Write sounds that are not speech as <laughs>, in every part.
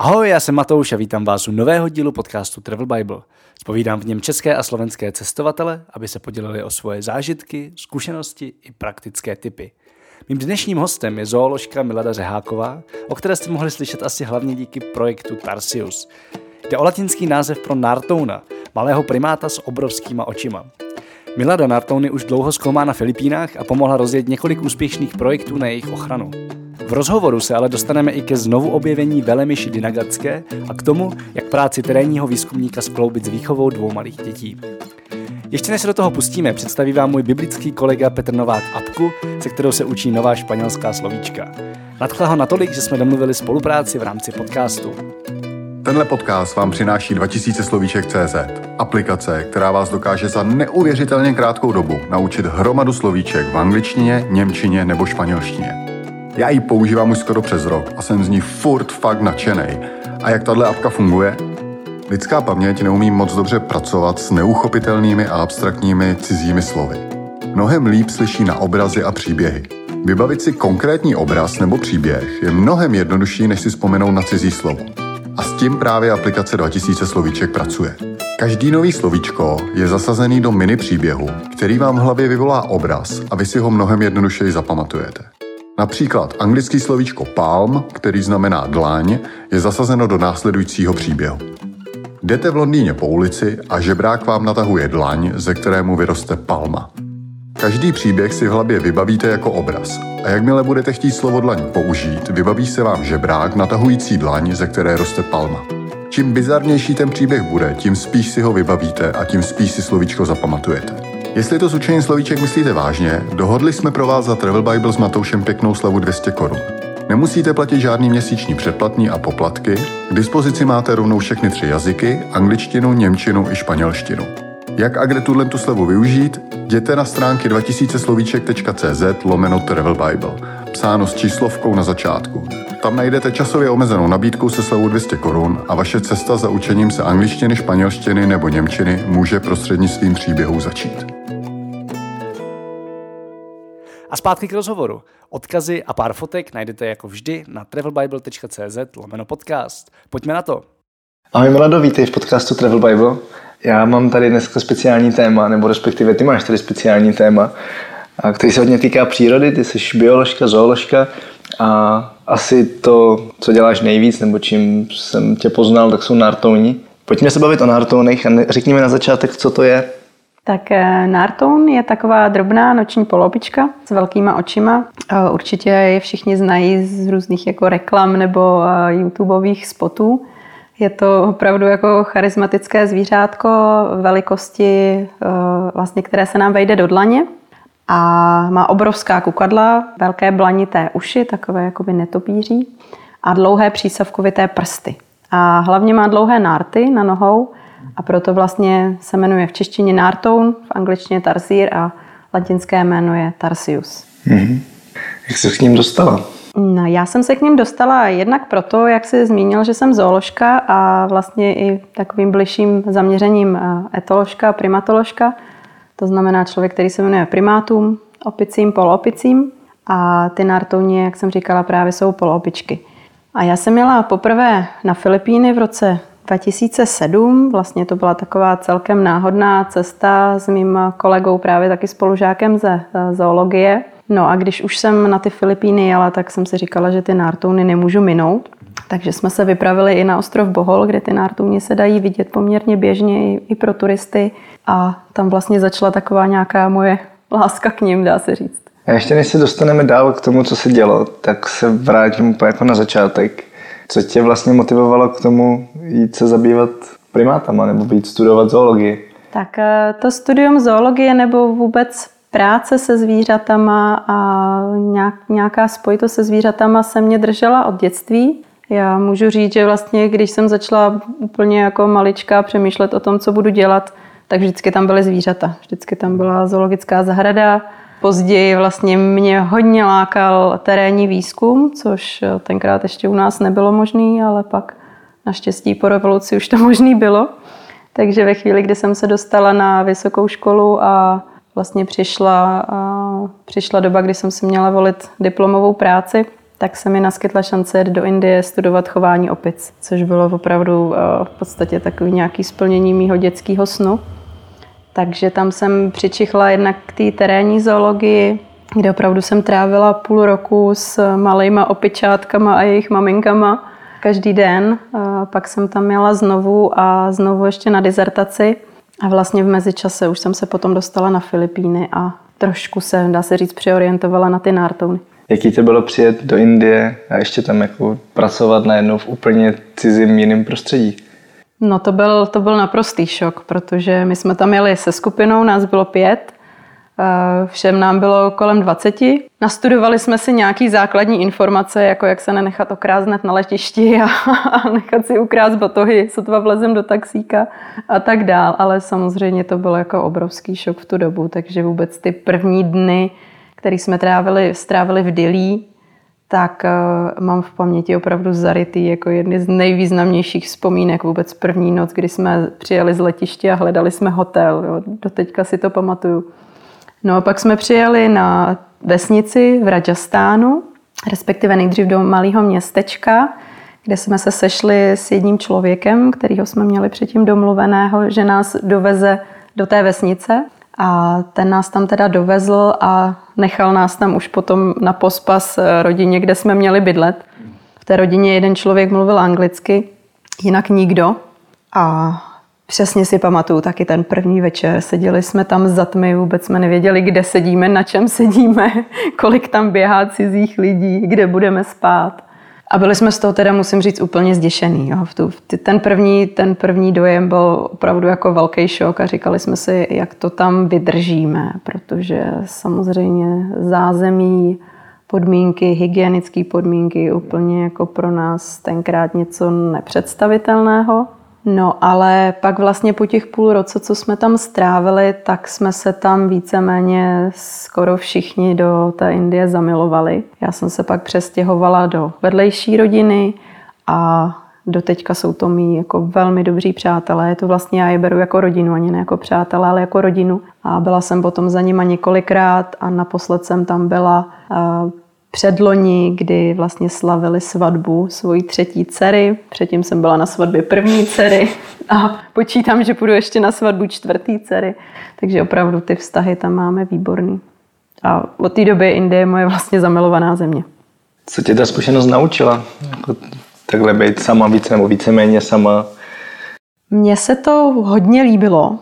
Ahoj, já jsem Matouš a vítám vás u nového dílu podcastu Travel Bible. Spovídám v něm české a slovenské cestovatele, aby se podělili o svoje zážitky, zkušenosti i praktické typy. Mým dnešním hostem je zooložka Milada Řeháková, o které jste mohli slyšet asi hlavně díky projektu Tarsius. Jde o latinský název pro Nartouna, malého primáta s obrovskýma očima. Milada Nartouny už dlouho zkoumá na Filipínách a pomohla rozjet několik úspěšných projektů na jejich ochranu. V rozhovoru se ale dostaneme i ke znovu objevení Velemyši Dinagatské a k tomu, jak práci terénního výzkumníka skloubit s výchovou dvou malých dětí. Ještě než se do toho pustíme, představí vám můj biblický kolega Petr Novák Apku, se kterou se učí nová španělská slovíčka. Nadchla ho natolik, že jsme domluvili spolupráci v rámci podcastu. Tenhle podcast vám přináší 2000 slovíček CZ, aplikace, která vás dokáže za neuvěřitelně krátkou dobu naučit hromadu slovíček v angličtině, němčině nebo španělštině. Já ji používám už skoro přes rok a jsem z ní furt fakt nadšený. A jak tahle apka funguje? Lidská paměť neumí moc dobře pracovat s neuchopitelnými a abstraktními cizími slovy. Mnohem líp slyší na obrazy a příběhy. Vybavit si konkrétní obraz nebo příběh je mnohem jednodušší, než si vzpomenout na cizí slovo. A s tím právě aplikace 2000 slovíček pracuje. Každý nový slovíčko je zasazený do mini příběhu, který vám v hlavě vyvolá obraz a vy si ho mnohem jednodušeji zapamatujete. Například anglický slovíčko palm, který znamená dlaň, je zasazeno do následujícího příběhu. Jdete v Londýně po ulici a žebrák vám natahuje dlaň, ze kterému vyroste palma. Každý příběh si v hlavě vybavíte jako obraz a jakmile budete chtít slovo dlaň použít, vybaví se vám žebrák natahující dlaň, ze které roste palma. Čím bizarnější ten příběh bude, tím spíš si ho vybavíte a tím spíš si slovíčko zapamatujete. Jestli to s učením slovíček myslíte vážně, dohodli jsme pro vás za Travel Bible s Matoušem pěknou slavu 200 korun. Nemusíte platit žádný měsíční předplatný a poplatky, k dispozici máte rovnou všechny tři jazyky, angličtinu, němčinu i španělštinu. Jak a kde tuhle tu slevu využít? Jděte na stránky 2000slovíček.cz lomeno Travel Bible, psáno s číslovkou na začátku. Tam najdete časově omezenou nabídku se slevou 200 korun a vaše cesta za učením se angličtiny, španělštiny nebo němčiny může prostřednictvím příběhů začít. A zpátky k rozhovoru. Odkazy a pár fotek najdete jako vždy na travelbible.cz lomeno podcast. Pojďme na to. Ahoj Milado, vítej v podcastu Travel Bible. Já mám tady dneska speciální téma, nebo respektive ty máš tady speciální téma, který se hodně týká přírody, ty jsi bioložka, zooložka a asi to, co děláš nejvíc, nebo čím jsem tě poznal, tak jsou nartouni. Pojďme se bavit o nartounech a řekni mi na začátek, co to je. Tak eh, Nartoun je taková drobná noční polopička s velkýma očima. Eh, určitě je všichni znají z různých jako reklam nebo eh, YouTubeových spotů. Je to opravdu jako charismatické zvířátko velikosti, vlastně, které se nám vejde do dlaně a má obrovská kukadla, velké blanité uši, takové jakoby netopíří a dlouhé přísavkovité prsty. A hlavně má dlouhé nárty na nohou, a proto vlastně se jmenuje v češtině Nartoun, v angličtině Tarsír a latinské jméno je Tarsius. Mm-hmm. Jak se k ním dostala? No, já jsem se k ním dostala jednak proto, jak jsi zmínil, že jsem zooložka a vlastně i takovým bližším zaměřením eh, etoložka, primatoložka. To znamená člověk, který se jmenuje primátum, opicím, poloopicím a ty nartouni, jak jsem říkala, právě jsou poloopičky. A já jsem měla poprvé na Filipíny v roce 2007. Vlastně to byla taková celkem náhodná cesta s mým kolegou, právě taky spolužákem ze eh, zoologie. No a když už jsem na ty Filipíny jela, tak jsem si říkala, že ty nártouny nemůžu minout. Takže jsme se vypravili i na ostrov Bohol, kde ty nártouny se dají vidět poměrně běžně i, pro turisty. A tam vlastně začala taková nějaká moje láska k ním, dá se říct. A ještě než se dostaneme dál k tomu, co se dělo, tak se vrátím úplně jako na začátek. Co tě vlastně motivovalo k tomu jít se zabývat primátama nebo být studovat zoologii? Tak eh, to studium zoologie nebo vůbec práce se zvířatama a nějaká spojitost se zvířatama se mě držela od dětství. Já můžu říct, že vlastně, když jsem začala úplně jako malička přemýšlet o tom, co budu dělat, tak vždycky tam byly zvířata. Vždycky tam byla zoologická zahrada, Později vlastně mě hodně lákal terénní výzkum, což eh, tenkrát ještě u nás nebylo možné, ale pak naštěstí po revoluci už to <laughs> možné bylo. Takže ve chvíli, kdy jsem se dostala na vysokou školu a vlastně přišla, přišla doba, kdy jsem si měla volit diplomovou práci, tak se mi naskytla šance jít do Indie studovat chování opic, což bylo opravdu v podstatě takový nějaký splnění mýho dětského snu. Takže tam jsem přičichla jednak k té terénní zoologii, kde opravdu jsem trávila půl roku s malejma opičátkama a jejich maminkama každý den. Pak jsem tam měla znovu a znovu ještě na dizertaci. A vlastně v mezičase už jsem se potom dostala na Filipíny a trošku se, dá se říct, přeorientovala na ty nártouny. Jaký to bylo přijet do Indie a ještě tam jako pracovat najednou v úplně cizím jiném prostředí? No to byl, to byl naprostý šok, protože my jsme tam jeli se skupinou, nás bylo pět, všem nám bylo kolem 20. Nastudovali jsme si nějaký základní informace, jako jak se nenechat okráznet na letišti a, a nechat si ukrást batohy, sotva vlezem do taxíka a tak dál. Ale samozřejmě to byl jako obrovský šok v tu dobu, takže vůbec ty první dny, který jsme trávili, strávili v Dili, tak uh, mám v paměti opravdu zarytý jako jedny z nejvýznamnějších vzpomínek vůbec první noc, kdy jsme přijeli z letiště a hledali jsme hotel. Jo. Doteďka si to pamatuju. No a pak jsme přijeli na vesnici v Rajastánu, respektive nejdřív do malého městečka, kde jsme se sešli s jedním člověkem, kterýho jsme měli předtím domluveného, že nás doveze do té vesnice. A ten nás tam teda dovezl a nechal nás tam už potom na pospas rodině, kde jsme měli bydlet. V té rodině jeden člověk mluvil anglicky, jinak nikdo. A přesně si pamatuju taky ten první večer. Seděli jsme tam za tmy, vůbec jsme nevěděli, kde sedíme, na čem sedíme, <laughs> kolik tam běhá cizích lidí, kde budeme spát. A byli jsme z toho teda, musím říct, úplně zděšený. Jo. Ten, první, ten první dojem byl opravdu jako velký šok a říkali jsme si, jak to tam vydržíme, protože samozřejmě zázemí, podmínky, hygienické podmínky úplně jako pro nás tenkrát něco nepředstavitelného. No ale pak vlastně po těch půl roce, co jsme tam strávili, tak jsme se tam víceméně skoro všichni do té Indie zamilovali. Já jsem se pak přestěhovala do vedlejší rodiny a do teďka jsou to mý jako velmi dobří přátelé. Je to vlastně já je beru jako rodinu, ani ne jako přátelé, ale jako rodinu. A byla jsem potom za nima několikrát a naposled jsem tam byla předloni, kdy vlastně slavili svatbu svojí třetí dcery. Předtím jsem byla na svatbě první dcery a počítám, že půjdu ještě na svatbu čtvrtý dcery. Takže opravdu ty vztahy tam máme výborný. A od té doby Indie je moje vlastně zamilovaná země. Co tě ta zkušenost naučila? Jako takhle být sama více nebo víceméně sama? Mně se to hodně líbilo.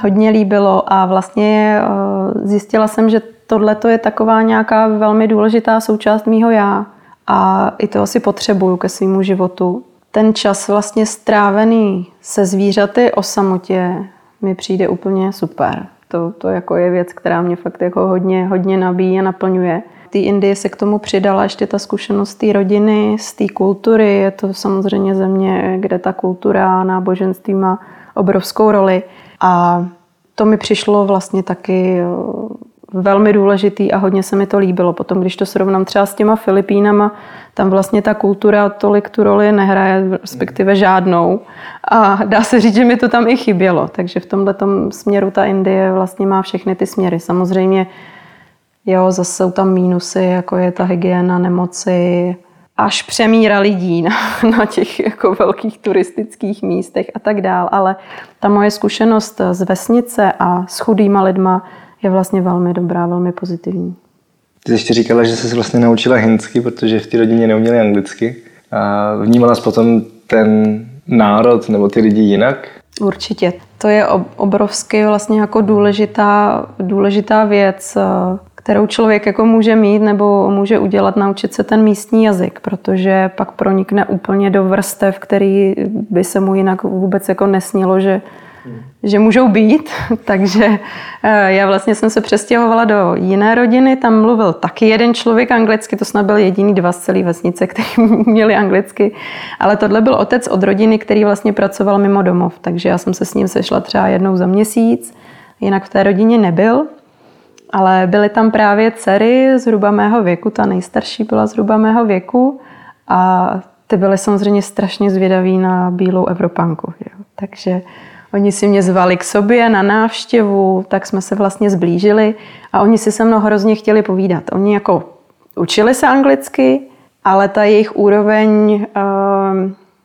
Hodně líbilo a vlastně eh, zjistila jsem, že tohle je taková nějaká velmi důležitá součást mýho já a i to asi potřebuju ke svému životu. Ten čas vlastně strávený se zvířaty o samotě mi přijde úplně super. To, to jako je věc, která mě fakt jako hodně, hodně nabíjí a naplňuje. V té Indii se k tomu přidala ještě ta zkušenost té rodiny, z té kultury. Je to samozřejmě země, kde ta kultura a náboženství má obrovskou roli. A to mi přišlo vlastně taky velmi důležitý a hodně se mi to líbilo. Potom, když to srovnám třeba s těma Filipínama, tam vlastně ta kultura tolik tu roli nehraje, respektive žádnou. A dá se říct, že mi to tam i chybělo. Takže v tomhle směru ta Indie vlastně má všechny ty směry. Samozřejmě, jo, zase jsou tam mínusy, jako je ta hygiena, nemoci, až přemíra lidí na, <laughs> na těch jako velkých turistických místech a tak dál. Ale ta moje zkušenost z vesnice a s chudýma lidma je vlastně velmi dobrá, velmi pozitivní. Ty jsi ještě říkala, že jsi vlastně naučila hindsky, protože v té rodině neuměli anglicky. A vnímala jsi potom ten národ nebo ty lidi jinak? Určitě. To je obrovsky vlastně jako důležitá, důležitá věc, eh, kterou člověk jako může mít nebo může udělat, naučit se ten místní jazyk, protože pak pronikne úplně do vrstev, který by se mu jinak vůbec jako nesnilo, že že můžou být, <laughs> takže eh, já vlastně jsem se přestěhovala do jiné rodiny, tam mluvil taky jeden člověk anglicky, to snad byl jediný dva z celé vesnice, <laughs> kteří měli anglicky, ale tohle byl otec od rodiny, který vlastně pracoval mimo domov, takže já jsem se s ním sešla třeba jednou za měsíc, jinak v té rodině nebyl, ale byly tam právě dcery zhruba mého věku, ta nejstarší byla zhruba mého věku a ty byly samozřejmě strašně zvědaví na bílou Evropanku. Jo. Takže Oni si mě zvali k sobě na návštěvu, tak jsme se vlastně zblížili a oni si se mnou hrozně chtěli povídat. Oni jako učili se anglicky, ale ta jejich úroveň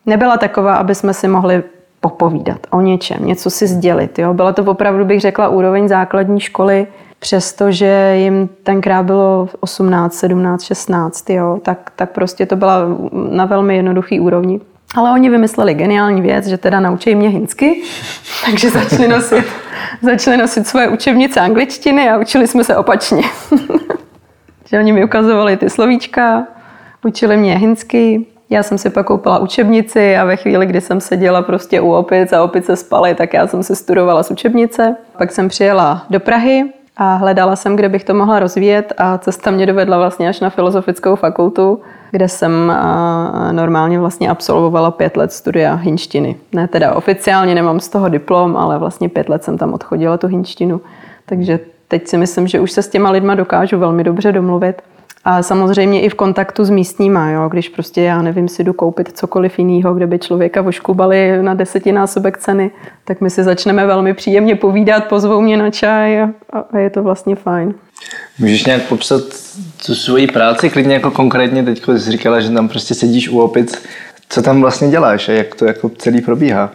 nebyla taková, aby jsme si mohli popovídat o něčem, něco si sdělit. Jo? Byla to opravdu, bych řekla, úroveň základní školy, přestože jim tenkrát bylo 18, 17, 16, jo? Tak, tak prostě to byla na velmi jednoduchý úrovni. Ale oni vymysleli geniální věc, že teda naučí mě hinsky, <laughs> takže začali nosit, <laughs> začali nosit svoje učebnice angličtiny a učili jsme se opačně. <laughs> že oni mi ukazovali ty slovíčka, učili mě hinsky, já jsem si pak koupila učebnici a ve chvíli, kdy jsem seděla prostě u opic a opice spaly, tak já jsem si studovala z učebnice. Pak jsem přijela do Prahy a hledala jsem, kde bych to mohla rozvíjet a cesta mě dovedla vlastně až na filozofickou fakultu, kde jsem normálně vlastně absolvovala pět let studia hinštiny. Ne teda oficiálně nemám z toho diplom, ale vlastně pět let jsem tam odchodila tu hinštinu. Takže teď si myslím, že už se s těma lidma dokážu velmi dobře domluvit. A samozřejmě i v kontaktu s místníma, jo? když prostě já nevím, si jdu koupit cokoliv jiného, kde by člověka voškubali na desetinásobek ceny, tak my si začneme velmi příjemně povídat, pozvou mě na čaj a, a je to vlastně fajn. Můžeš nějak popsat tu svoji práci, klidně jako konkrétně, teď jsi říkala, že tam prostě sedíš u opic, co tam vlastně děláš a jak to jako celý probíhá?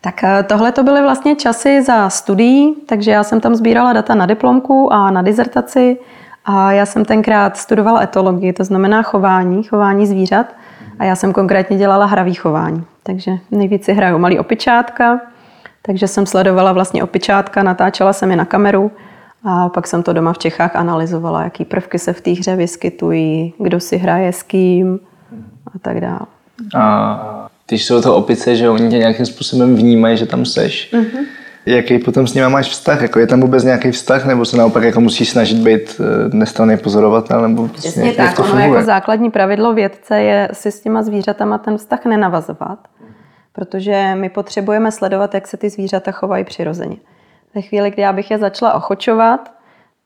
Tak eh, tohle to byly vlastně časy za studií, takže já jsem tam sbírala data na diplomku a na dizertaci. A já jsem tenkrát studovala etologii, to znamená chování, chování zvířat. A já jsem konkrétně dělala hravý chování. Takže nejvíc si hrajou malý opičátka, takže jsem sledovala vlastně opičátka, natáčela jsem je na kameru a pak jsem to doma v Čechách analyzovala, jaký prvky se v té hře vyskytují, kdo si hraje s kým a tak dále. A když jsou to opice, že oni tě nějakým způsobem vnímají, že tam seš, mm-hmm jaký potom s nimi máš vztah? Jako je tam vůbec nějaký vztah, nebo se naopak jako musíš snažit být eh, nestranný pozorovatel? Nebo Přesně jak, tak, to ono jako základní pravidlo vědce je si s těma zvířatama ten vztah nenavazovat, protože my potřebujeme sledovat, jak se ty zvířata chovají přirozeně. Ve chvíli, kdy já bych je začala ochočovat,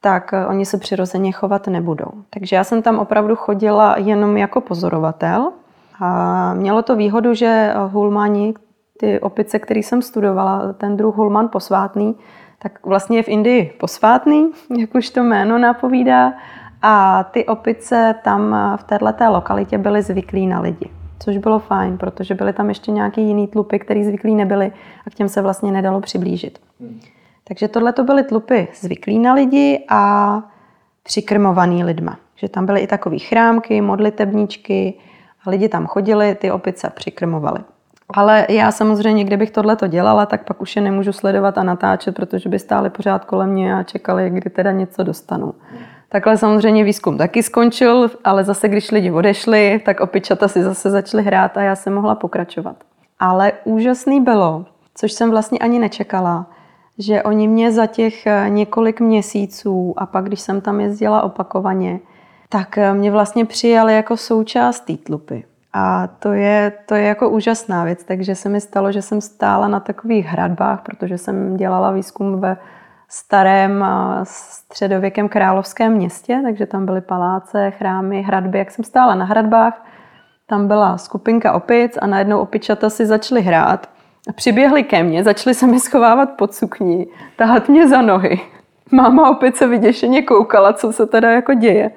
tak eh, oni se přirozeně chovat nebudou. Takže já jsem tam opravdu chodila jenom jako pozorovatel a mělo to výhodu, že hulmani, ty opice, který jsem studovala, ten druh hulman posvátný, tak vlastně je v Indii posvátný, <laughs> jak už to jméno napovídá. A ty opice tam v této lokalitě byly zvyklí na lidi. Což bylo fajn, protože byly tam ještě nějaký jiný tlupy, který zvyklí nebyly a k těm se vlastně nedalo přiblížit. Takže tohle to byly tlupy zvyklí na lidi a přikrmovaný lidma. Že tam byly i takové chrámky, modlitebníčky a lidi tam chodili, ty opice přikrmovali. Ale já samozřejmě, kdybych tohle to dělala, tak pak už je nemůžu sledovat a natáčet, protože by stáli pořád kolem mě a čekali, kdy teda něco dostanu. Takhle samozřejmě výzkum taky skončil, ale zase, když lidi odešli, tak opičata si zase začaly hrát a já jsem mohla pokračovat. Ale úžasný bylo, což jsem vlastně ani nečekala, že oni mě za těch eh, několik měsíců a pak, když jsem tam jezdila opakovaně, tak eh, mě vlastně přijali jako součást té tlupy. A to je, to je jako úžasná věc, takže se mi stalo, že jsem stála na takových hradbách, protože jsem dělala výzkum ve starém středověkém královském městě, takže tam byly paláce, chrámy, hradby. Jak jsem stála na hradbách, tam byla skupinka opic a najednou opičata si začaly hrát a přiběhli ke mně, začaly se mi schovávat pod sukní, tahat mě za nohy. Máma opice vyděšeně koukala, co se teda jako děje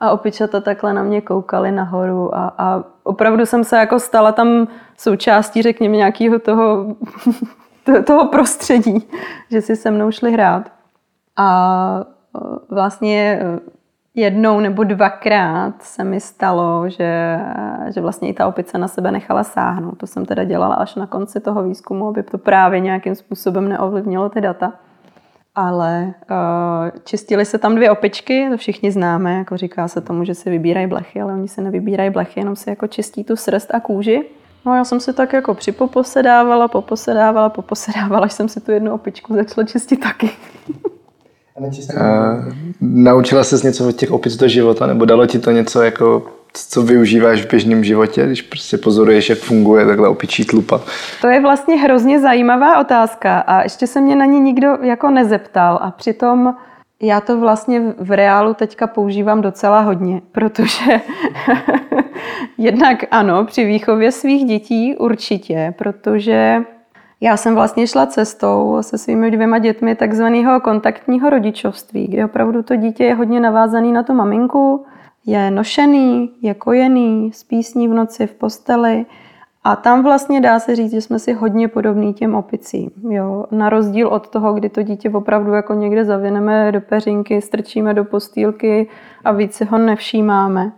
a opičata takhle na mě koukali nahoru a, a opravdu jsem se jako stala tam součástí, řekněme, nějakého toho, <laughs> toho prostředí, že si se mnou šli hrát. A e, vlastně jednou nebo dvakrát se mi stalo, že, že vlastně i ta opice na sebe nechala sáhnout. To jsem teda dělala až na konci toho výzkumu, aby to právě nějakým způsobem neovlivnilo ty data ale uh, čistily se tam dvě opičky, to všichni známe, jako říká se tomu, že si vybírají blechy, ale oni se nevybírají blechy, jenom si jako čistí tu srst a kůži. No já jsem si tak jako připoposedávala, poposedávala, poposedávala, až jsem si tu jednu opičku začala čistit taky. <laughs> A naučila ses něco od těch opic do života, nebo dalo ti to něco jako co využíváš v běžném životě, když prostě pozoruješ, jak funguje takhle opičí tlupa? To je vlastně hrozně zajímavá otázka a ještě se mě na ní nikdo jako nezeptal a přitom já to vlastně v reálu teďka používám docela hodně, protože <laughs> jednak ano, při výchově svých dětí určitě, protože já jsem vlastně šla cestou se svými dvěma dětmi takzvaného kontaktního rodičovství, kde opravdu to dítě je hodně navázané na tu maminku, je nošený, je kojený, spí s ní v noci v posteli a tam vlastně dá se říct, že jsme si hodně podobní těm opicím. Jo? Na rozdíl od toho, kdy to dítě opravdu jako někde zavineme do peřinky, strčíme do postýlky a víc si ho nevšímáme.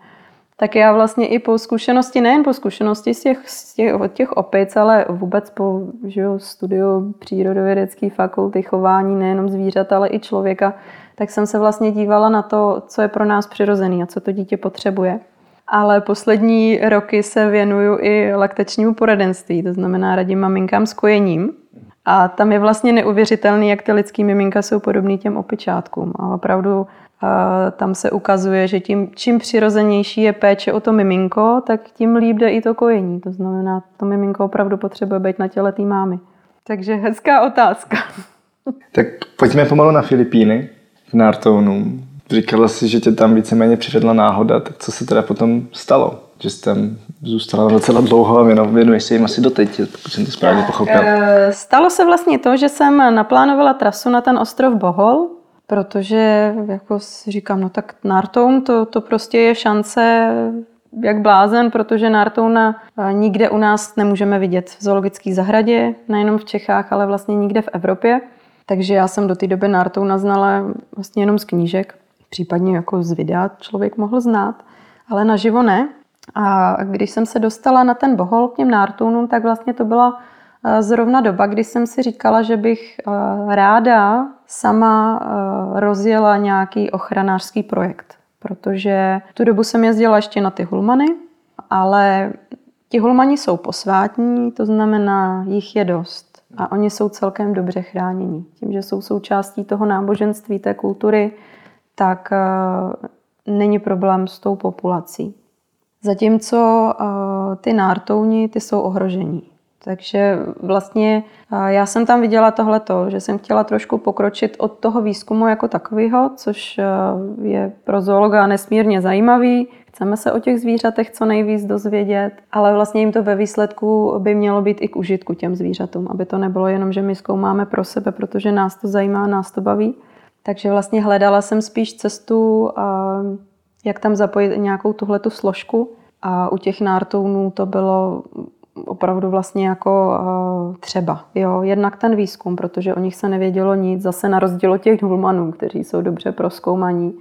Tak já vlastně i po zkušenosti, nejen po zkušenosti z těch, z těch, od těch opic, ale vůbec po že jo, studiu přírodovědecké fakulty chování nejenom zvířat, ale i člověka, tak jsem se vlastně dívala na to, co je pro nás přirozený a co to dítě potřebuje ale poslední roky se věnuju i laktačnímu poradenství, to znamená radím maminkám s kojením. A tam je vlastně neuvěřitelný, jak ty lidský miminka jsou podobný těm opičátkům. A opravdu tam se ukazuje, že tím, čím přirozenější je péče o to miminko, tak tím líp jde i to kojení. To znamená, to miminko opravdu potřebuje být na těle té mámy. Takže hezká otázka. <laughs> Tak pojďme pomalu na Filipíny, k Nartounům. Říkala si, že tě tam víceméně přivedla náhoda, tak co se teda potom stalo? Že jsi tam zůstala docela dlouho a věnuješ se jim asi doteď, pokud jsem to správně pochopil. Eh, stalo se vlastně to, že jsem naplánovala trasu na ten ostrov Bohol, protože jako si říkám, no tak Nartoun, to, to prostě je šance jak blázen, protože Nartouna eh, nikde u nás nemůžeme vidět v zoologické zahradě, nejenom v Čechách, ale vlastně nikde v Evropě. Takže já jsem do té doby Nartouna znala vlastně jenom z knížek případně jako z videa člověk mohl znát, ale naživo ne. A když jsem se dostala na ten bohol k těm nártunům, tak vlastně to byla zrovna doba, kdy jsem si říkala, že bych eh, ráda sama eh, rozjela nějaký ochranářský projekt. Protože tu dobu jsem jezdila ještě na ty hulmany, ale ti hulmani jsou posvátní, to znamená, jich je dost. A oni jsou celkem dobře chráněni. Tím, že jsou součástí toho náboženství, té kultury, tak eh, není problém s tou populací. Zatímco ty nártouni, ty jsou ohrožení. Takže vlastně já jsem tam viděla tohleto, že jsem chtěla trošku pokročit od toho výzkumu jako takového, což je pro zoologa nesmírně zajímavý. Chceme se o těch zvířatech co nejvíc dozvědět, ale vlastně jim to ve výsledku by mělo být i k užitku těm zvířatům, aby to nebylo jenom, že my zkoumáme pro sebe, protože nás to zajímá, nás to baví, takže vlastně hledala jsem spíš cestu, jak tam zapojit nějakou tuhletu složku. A u těch nártounů to bylo opravdu vlastně jako třeba. Jo, jednak ten výzkum, protože o nich se nevědělo nic, zase na rozdíl od těch hulmanů, kteří jsou dobře proskoumaní,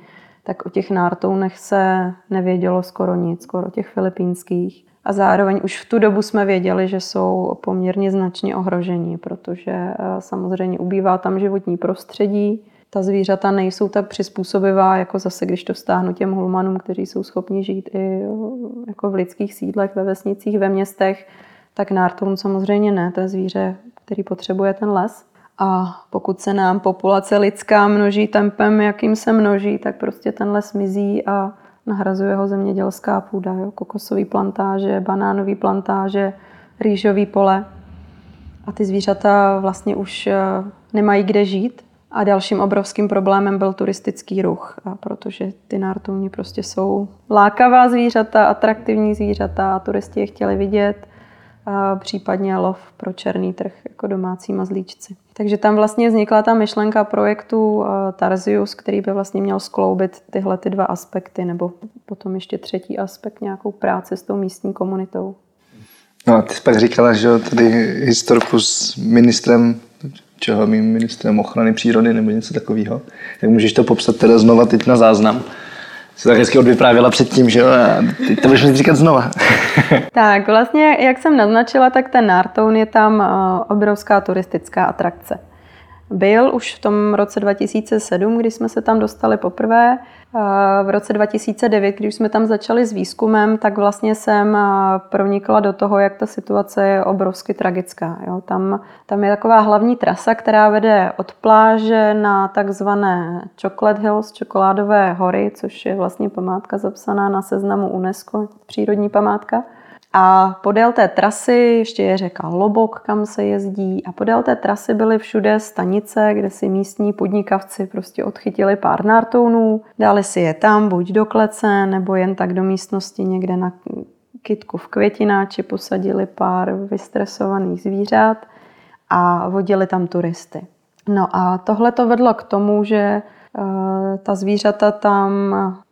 tak o těch nártounech se nevědělo skoro nic, skoro těch filipínských. A zároveň už v tu dobu jsme věděli, že jsou poměrně značně ohrožení, protože samozřejmě ubývá tam životní prostředí, ta zvířata nejsou tak přizpůsobivá, jako zase, když to stáhnu těm hulmanům, kteří jsou schopni žít i jako v lidských sídlech, ve vesnicích, ve městech, tak nártoun samozřejmě ne, to je zvíře, který potřebuje ten les. A pokud se nám populace lidská množí tempem, jakým se množí, tak prostě ten les mizí a nahrazuje ho zemědělská půda. Jo? Kokosové plantáže, banánové plantáže, rýžové pole. A ty zvířata vlastně už eh, nemají kde žít, a dalším obrovským problémem byl turistický ruch, a protože ty nártouni prostě jsou lákavá zvířata, atraktivní zvířata a turisti je chtěli vidět, a případně lov pro černý trh jako domácí mazlíčci. Takže tam vlastně vznikla ta myšlenka projektu Tarzius, který by vlastně měl skloubit tyhle ty dva aspekty, nebo potom ještě třetí aspekt, nějakou práci s tou místní komunitou. No a ty jsi pak říkala, že tady historku s ministrem čeho mým ministrem ochrany přírody nebo něco takového. Tak můžeš to popsat teda znova teď na záznam. Jsi tak hezky odvyprávěla předtím, že jo? teď to budeš říkat znova. <laughs> tak vlastně, jak jsem naznačila, tak ten Nartown je tam eh, obrovská turistická atrakce. Byl už v tom roce 2007, kdy jsme se tam dostali poprvé. V roce 2009, když jsme tam začali s výzkumem, tak vlastně jsem pronikla do toho, jak ta situace je obrovsky tragická. Jo. Tam, tam je taková hlavní trasa, která vede od pláže na takzvané Chocolate Hills, čokoládové hory, což je vlastně památka zapsaná na seznamu UNESCO, přírodní památka. A podél té trasy ještě je řeka Lobok, kam se jezdí. A podél té trasy byly všude stanice, kde si místní podnikavci prostě odchytili pár nartounů, dali si je tam buď do klece, nebo jen tak do místnosti někde na kytku v květináči posadili pár vystresovaných zvířat a vodili tam turisty. No a tohle to vedlo k tomu, že Ta zvířata tam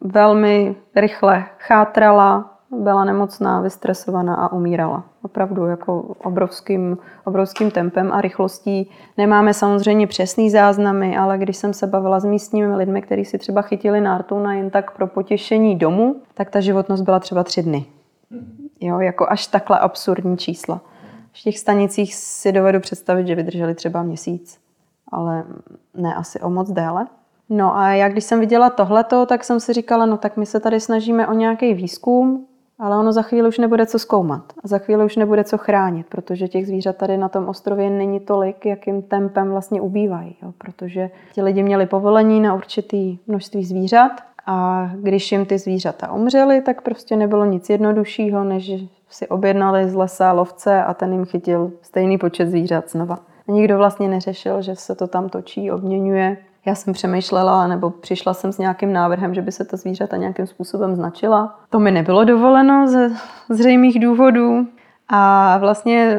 velmi rychle chátrala, byla nemocná, vystresovaná a umírala. Opravdu jako obrovským, obrovským tempem a rychlostí. Nemáme samozřejmě přesný záznamy, ale když jsem se bavila s místními lidmi, kteří si třeba chytili nártuna jen tak pro potěšení domu, tak ta životnost byla třeba tři dny. Jo, jako až takhle absurdní čísla. V těch stanicích si dovedu představit, že vydrželi třeba měsíc, ale ne asi o moc déle. No a já když jsem viděla tohleto, tak jsem si říkala, no tak my se tady snažíme o nějaký výzkum, ale ono za chvíli už nebude co zkoumat. A za chvíli už nebude co chránit, protože těch zvířat tady na tom ostrově není tolik, jakým tempem vlastně ubývají. Jo? Protože ti lidi měli povolení na určitý množství zvířat a když jim ty zvířata umřely, tak prostě nebylo nic jednoduššího, než si objednali z lesa lovce a ten jim chytil stejný počet zvířat znova. A nikdo vlastně neřešil, že se to tam točí, obměňuje. Já jsem přemýšlela, nebo přišla jsem s nějakým návrhem, že by se ta zvířata nějakým způsobem značila. To mi nebylo dovoleno ze zřejmých důvodů. A vlastně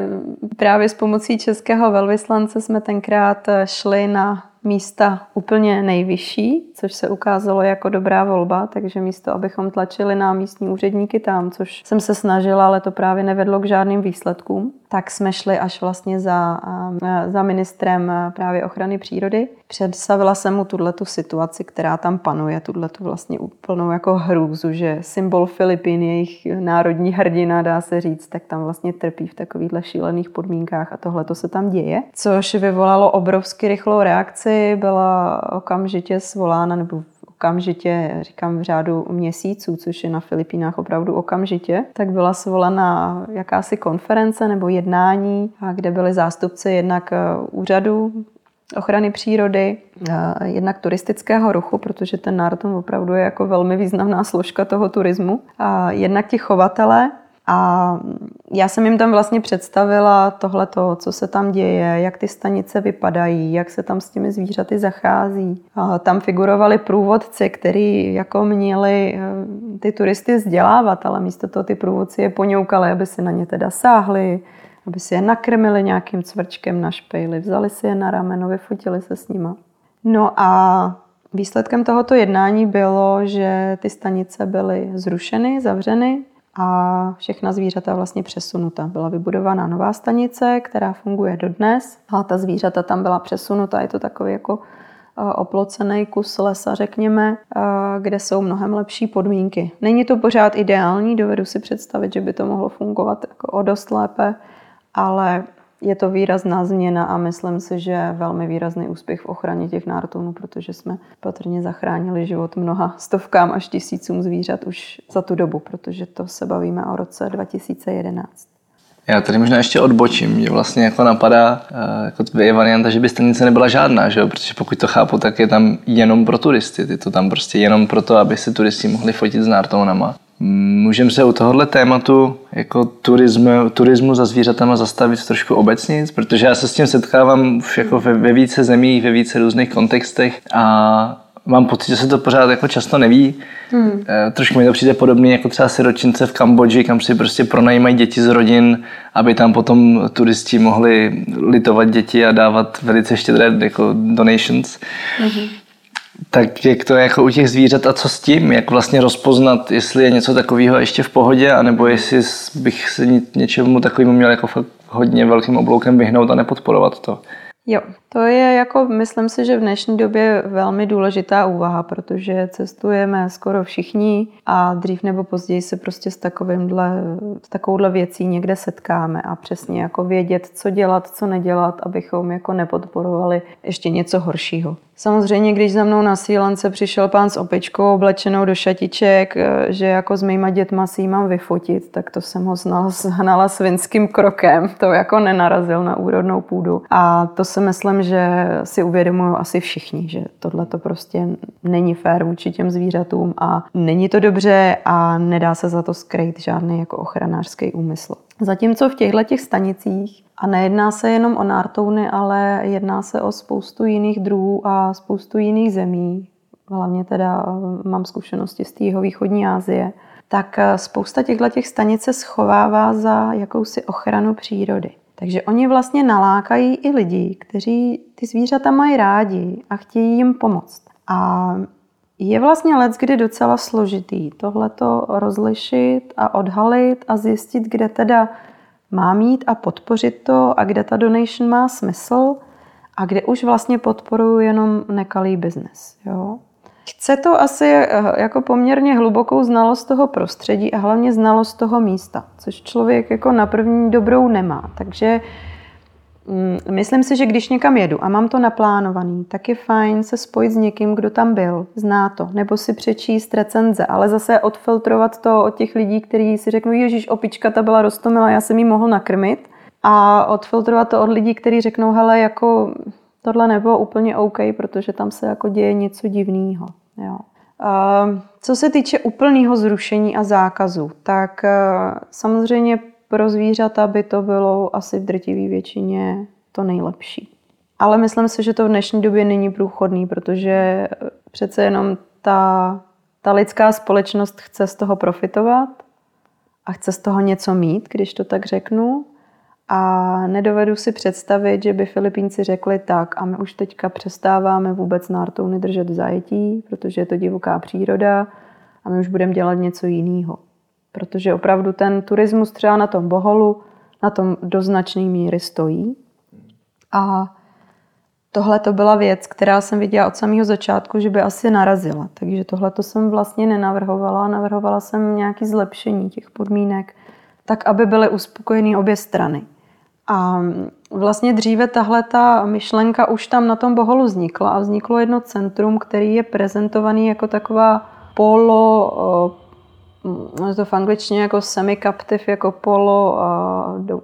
právě s pomocí českého velvyslance jsme tenkrát šli na místa úplně nejvyšší, což se ukázalo jako dobrá volba, takže místo, abychom tlačili na místní úředníky tam, což jsem se snažila, ale to právě nevedlo k žádným výsledkům, tak jsme šli až vlastně za, za ministrem právě ochrany přírody. Představila jsem mu tuto situaci, která tam panuje, tuto vlastně úplnou jako hrůzu, že symbol Filipín, jejich národní hrdina, dá se říct, tak tam vlastně trpí v takovýchhle šílených podmínkách a tohle to se tam děje, což vyvolalo obrovsky rychlou reakci, byla okamžitě svolána nebo okamžitě, říkám v řádu měsíců, což je na Filipínách opravdu okamžitě, tak byla svolena jakási konference nebo jednání, kde byli zástupci jednak eh, úřadu ochrany přírody, eh, jednak turistického ruchu, protože ten národ opravdu je jako velmi významná složka toho turismu, a jednak ti chovatele a já jsem jim tam vlastně představila tohleto, co se tam děje, jak ty stanice vypadají, jak se tam s těmi zvířaty zachází. A tam figurovali průvodci, kteří jako měli eh, ty turisty vzdělávat, ale místo toho ty průvodci je poňoukali, aby si na ně teda sáhli, aby si je nakrmili nějakým cvrčkem na špejli, vzali si je na rameno, vyfotili se s nima. No a výsledkem tohoto jednání bylo, že ty stanice byly zrušeny, zavřeny a všechna zvířata vlastně přesunuta. Byla vybudována nová stanice, která funguje dodnes a ta zvířata tam byla přesunuta. Je to takový jako oplocený kus lesa, řekněme, kde jsou mnohem lepší podmínky. Není to pořád ideální, dovedu si představit, že by to mohlo fungovat jako o dost lépe, ale je to výrazná změna a myslím si, že velmi výrazný úspěch v ochraně těch nártonů, protože jsme patrně zachránili život mnoha stovkám až tisícům zvířat už za tu dobu, protože to se bavíme o roce 2011. Já tady možná ještě odbočím, že vlastně jako napadá eh, jako je varianta, že by stanice nebyla žádná, že jo? protože pokud to chápu, tak je tam jenom pro turisty. Je to tam prostě jenom proto, aby si turisti mohli fotit s nártonama. Můžeme se u tohohle tématu jako turismu, turismu za zvířatama zastavit trošku obecně, protože já se s tím setkávám jako ve, ve více zemích, ve více různých kontextech a mám pocit, že se to pořád jako často neví. Hmm. E, trošku mi to přijde podobné jako třeba siročince v Kambodži, kam si prostě pronajímají děti z rodin, aby tam potom turisti mohli litovat děti a dávat velice štědré jako donations. Hmm. Tak jak to je jako u těch zvířat a co s tím? Jak vlastně rozpoznat, jestli je něco takového ještě v pohodě, anebo jestli bych se něčemu takovému měl jako hodně velkým obloukem vyhnout a nepodporovat to? Jo, to je jako, myslím si, že v dnešní době velmi důležitá úvaha, protože cestujeme skoro všichni a dřív nebo později se prostě s, takovýmhle, s takovouhle věcí někde setkáme a přesně jako vědět, co dělat, co nedělat, abychom jako nepodporovali ještě něco horšího. Samozřejmě, když za mnou na sílance přišel pán s opičkou oblečenou do šatiček, eh, že jako s mýma dětma si ji mám vyfotit, tak to jsem ho hnala svinským krokem. To jako nenarazil na úrodnou půdu. A to si myslím, že si uvědomují asi všichni, že tohle to prostě není fér vůči těm zvířatům a není to dobře a nedá se za to skrýt žádný jako ochranářský úmysl. Zatímco v těchto těch stanicích, a nejedná se jenom o nártouny, ale jedná se o spoustu jiných druhů a spoustu jiných zemí, hlavně teda mám zkušenosti z té východní Asie, tak spousta těchto těch stanic se schovává za jakousi ochranu přírody. Takže oni vlastně nalákají i lidi, kteří ty zvířata mají rádi a chtějí jim pomoct. A je vlastně let, kdy docela složitý tohleto rozlišit a odhalit a zjistit, kde teda má mít a podpořit to a kde ta donation má smysl a kde už vlastně podporuju jenom nekalý biznes. Jo? Chce to asi eh, jako poměrně hlubokou znalost toho prostředí a hlavně znalost toho místa, což člověk jako na první dobrou nemá. Takže myslím si, že když někam jedu a mám to naplánovaný, tak je fajn se spojit s někým, kdo tam byl, zná to, nebo si přečíst recenze, ale zase odfiltrovat to od těch lidí, kteří si řeknou, ježíš, opička ta byla roztomila, já jsem jí mohl nakrmit. A odfiltrovat to od lidí, kteří řeknou, hele, jako tohle nebylo úplně OK, protože tam se jako děje něco divného. Jo. Co se týče úplného zrušení a zákazu, tak e, samozřejmě pro zvířata by to bylo asi v drtivé většině to nejlepší. Ale myslím si, že to v dnešní době není průchodný, protože přece jenom ta, ta lidská společnost chce z toho profitovat a chce z toho něco mít, když to tak řeknu. A nedovedu si představit, že by Filipínci řekli tak a my už teďka přestáváme vůbec nártouny držet zajetí, protože je to divoká příroda a my už budeme dělat něco jiného. Protože opravdu ten turismus třeba na tom Boholu na tom do značné míry stojí. A tohle to byla věc, která jsem viděla od samého začátku, že by asi narazila. Takže tohle to jsem vlastně nenavrhovala. Navrhovala jsem nějaké zlepšení těch podmínek, tak aby byly uspokojeny obě strany. A vlastně dříve tahle ta myšlenka už tam na tom Boholu vznikla a vzniklo jedno centrum, který je prezentovaný jako taková polo, je to v angličtině jako semi-captive, jako polo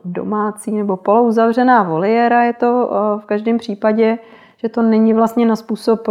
domácí nebo polo uzavřená voliéra je to v každém případě, že to není vlastně na způsob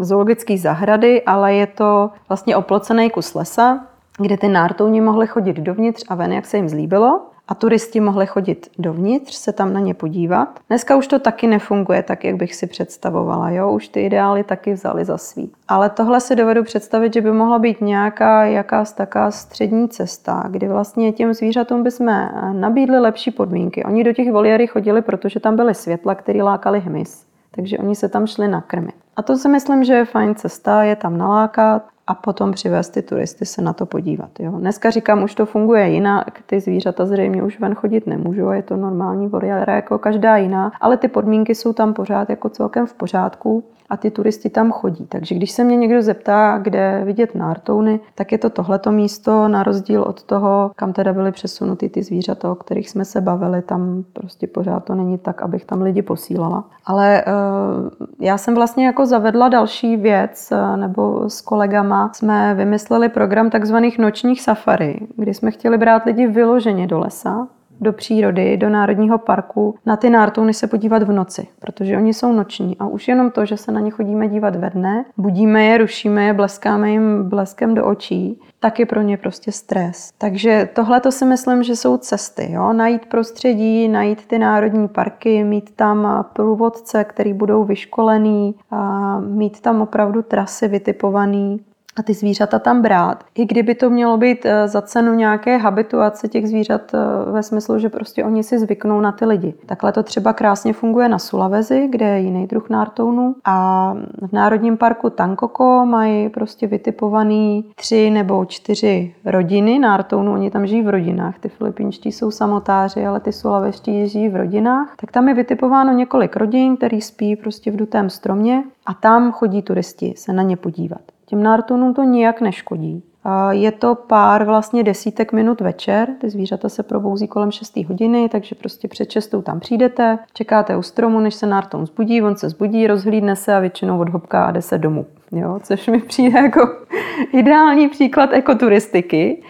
zoologické zahrady, ale je to vlastně oplocený kus lesa, kde ty nártouni mohly chodit dovnitř a ven, jak se jim zlíbilo a turisti mohli chodit dovnitř, se tam na ně podívat. Dneska už to taky nefunguje tak, jak bych si představovala. Jo? Už ty ideály taky vzali za svý. Ale tohle si dovedu představit, že by mohla být nějaká jakás taká střední cesta, kdy vlastně těm zvířatům bychom nabídli lepší podmínky. Oni do těch voliéry chodili, protože tam byly světla, které lákaly hmyz. Takže oni se tam šli nakrmit. A to si myslím, že je fajn cesta, je tam nalákat a potom přivést ty turisty se na to podívat. Jo. Dneska říkám, už to funguje jinak, ty zvířata zřejmě už ven chodit nemůžou, je to normální voriéra jako každá jiná, ale ty podmínky jsou tam pořád jako celkem v pořádku a ty turisti tam chodí. Takže když se mě někdo zeptá, kde vidět nártouny, tak je to tohleto místo na rozdíl od toho, kam teda byly přesunuty ty zvířata, o kterých jsme se bavili. Tam prostě pořád to není tak, abych tam lidi posílala. Ale uh, já jsem vlastně jako zavedla další věc, uh, nebo s kolegama jsme vymysleli program takzvaných nočních safari, kdy jsme chtěli brát lidi vyloženě do lesa, do přírody, do národního parku, na ty nártouny se podívat v noci, protože oni jsou noční a už jenom to, že se na ně chodíme dívat ve dne, budíme je, rušíme je, bleskáme jim bleskem do očí, tak je pro ně prostě stres. Takže tohle to si myslím, že jsou cesty. Jo? Najít prostředí, najít ty národní parky, mít tam průvodce, který budou vyškolený, a mít tam opravdu trasy vytipovaný, a ty zvířata tam brát. I kdyby to mělo být eh, za cenu nějaké habituace těch zvířat eh, ve smyslu, že prostě oni si zvyknou na ty lidi. Takhle to třeba krásně funguje na Sulavezi, kde je jiný druh nártounů. A v Národním parku Tankoko mají prostě vytipovaný tři nebo čtyři rodiny nártounů. Oni tam žijí v rodinách. Ty filipínští jsou samotáři, ale ty sulaveští žijí v rodinách. Tak tam je vytipováno několik rodin, který spí prostě v dutém stromě a tam chodí turisti se na ně podívat. Těm nártonům to nijak neškodí. Je to pár vlastně desítek minut večer, ty zvířata se probouzí kolem 6 hodiny, takže prostě před 6 tam přijdete, čekáte u stromu, než se nárton zbudí, on se zbudí, rozhlídne se a většinou odhopká a jde se domů. Jo, což mi přijde jako <laughs> ideální příklad ekoturistiky.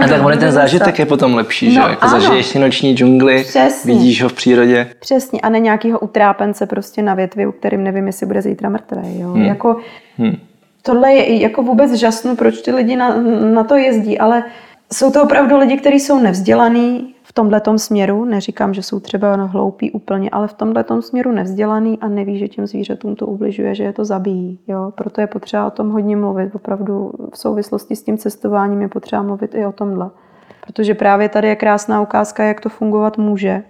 a tak on ten zážitek je potom lepší, no, že? Jako ano. zažiješ si noční džungli, Přesně. vidíš ho v přírodě. Přesně, a ne nějakýho utrápence prostě na větvi, u kterým nevím, jestli bude zítra mrtvý. Jo? Hmm. Jako, hmm tohle je jako vůbec žasnu, proč ty lidi na, na to jezdí, ale jsou to opravdu lidi, kteří jsou nevzdělaný v tomhle směru. Neříkám, že jsou třeba hloupí úplně, ale v tomhle směru nevzdělaný a neví, že těm zvířatům to ubližuje, že je to zabíjí. Jo? Proto je potřeba o tom hodně mluvit. Opravdu v souvislosti s tím cestováním je potřeba mluvit i o tomhle. Protože právě tady je krásná ukázka, jak to fungovat může.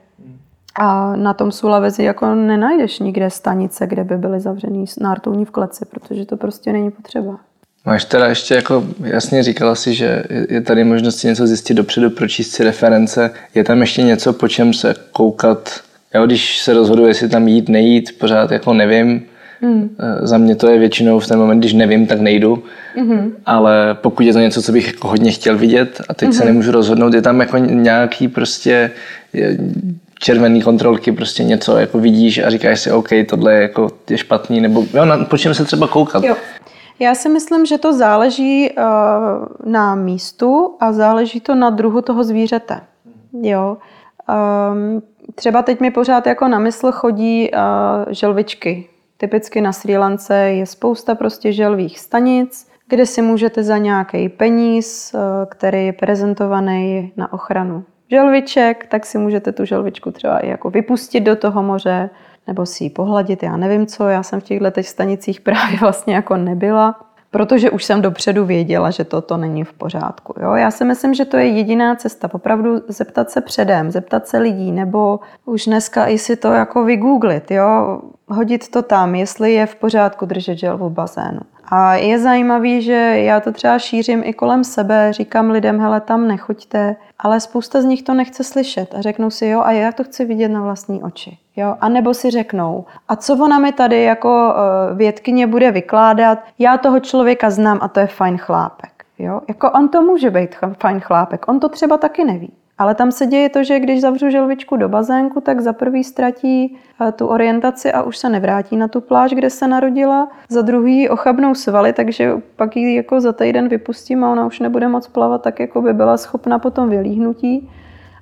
A na tom Sulavezi jako nenajdeš nikde stanice, kde by byly zavřený nártouni v kleci, protože to prostě není potřeba. Máš teda ještě jako jasně říkala si, že je tady možnost si něco zjistit dopředu, pročíst si reference. Je tam ještě něco, po čem se koukat? Jo, když se rozhoduji, jestli tam jít, nejít, pořád jako nevím. Hmm. Za mě to je většinou v ten moment, když nevím, tak nejdu. Hmm. Ale pokud je to něco, co bych jako hodně chtěl vidět a teď hmm. se nemůžu rozhodnout, je tam jako nějaký prostě červený kontrolky, prostě něco jako vidíš a říkáš si, OK, tohle je, jako, je špatný, nebo jo, na, po čem se třeba koukat. Jo. Já si myslím, že to záleží uh, na místu a záleží to na druhu toho zvířete. Jo. Um, třeba teď mi pořád jako na mysl chodí uh, želvičky. Typicky na Sri Lance je spousta prostě želvých stanic, kde si můžete za nějaký peníz, uh, který je prezentovaný na ochranu želviček, tak si můžete tu želvičku třeba i jako vypustit do toho moře, nebo si ji pohladit, já nevím co, já jsem v těchto těch stanicích <laughs> právě vlastně jako nebyla, protože už jsem dopředu věděla, že toto není v pořádku. Jo? Já si myslím, že to je jediná cesta, opravdu zeptat se předem, zeptat se lidí, nebo už dneska i si to jako vygooglit, jo? hodit to tam, jestli je v pořádku držet želvu v bazénu. A je zajímavý, že já to třeba šířím i kolem sebe, říkám lidem, hele, tam nechoďte, ale spousta z nich to nechce slyšet a řeknou si, jo, a já to chci vidět na vlastní oči. Jo? A nebo si řeknou, a co ona mi tady jako uh, vědkyně bude vykládat, já toho člověka znám a to je fajn chlápek. Jo? Jako on to může být fajn chlápek, on to třeba taky neví. Ale tam se děje to, že když zavřu želvičku do bazénku, tak za prvý ztratí eh, tu orientaci a už se nevrátí na tu pláž, kde se narodila. Za druhý ochabnou svaly, takže pak ji jako za týden vypustím a ona už nebude moc plavat tak, jako by byla schopna potom vylíhnutí.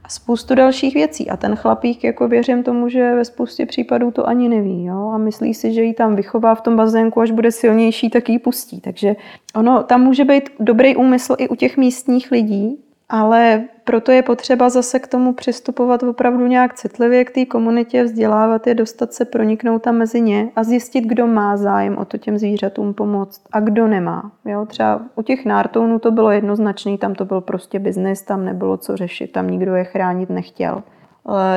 A spoustu dalších věcí. A ten chlapík, jako věřím tomu, že ve spoustě případů to ani neví. Jo? A myslí si, že ji tam vychová v tom bazénku, až bude silnější, tak ji pustí. Takže ono, tam může být dobrý úmysl i u těch místních lidí, ale proto je potřeba zase k tomu přistupovat opravdu nějak citlivě k té komunitě, vzdělávat je, dostat se, proniknout tam mezi ně a zjistit, kdo má zájem o to těm zvířatům pomoct a kdo nemá. Jo, třeba u těch nártounů to bylo jednoznačný, tam to byl prostě biznis, tam nebylo co řešit, tam nikdo je chránit nechtěl.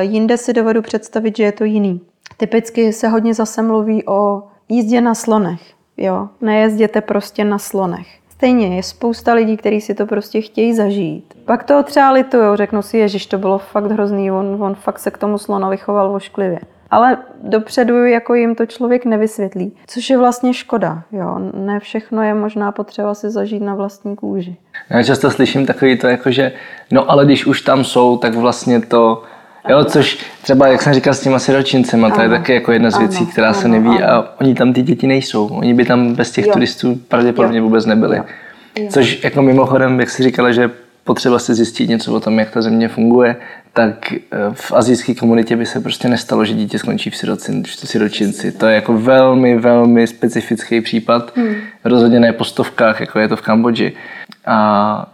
Jinde si dovedu představit, že je to jiný. Typicky se hodně zase mluví o jízdě na slonech. Jo, nejezděte prostě na slonech. Stejně je spousta lidí, kteří si to prostě chtějí zažít. Pak to třeba litujou, řeknou si, ježiš, to bylo fakt hrozný, on, on fakt se k tomu slonovi choval vošklivě. Ale dopředu jako jim to člověk nevysvětlí, což je vlastně škoda. Jo. Ne všechno je možná potřeba si zažít na vlastní kůži. Já často slyším takový to, jako že no ale když už tam jsou, tak vlastně to Jo, což třeba, jak jsem říkal s těma siročincema, to je taky jako jedna z věcí, ano, která ano, se neví ano. a oni tam ty děti nejsou. Oni by tam bez těch jo. turistů pravděpodobně jo. vůbec nebyli. Jo. Což jako mimochodem, jak si říkala, že potřeba si zjistit něco o tom, jak ta země funguje, tak eh, v azijské komunitě by se prostě nestalo, že dítě skončí v siročinci. To je jako velmi, velmi specifický případ. Hmm. Rozhodně ne po stovkách, jako je to v Kambodži. A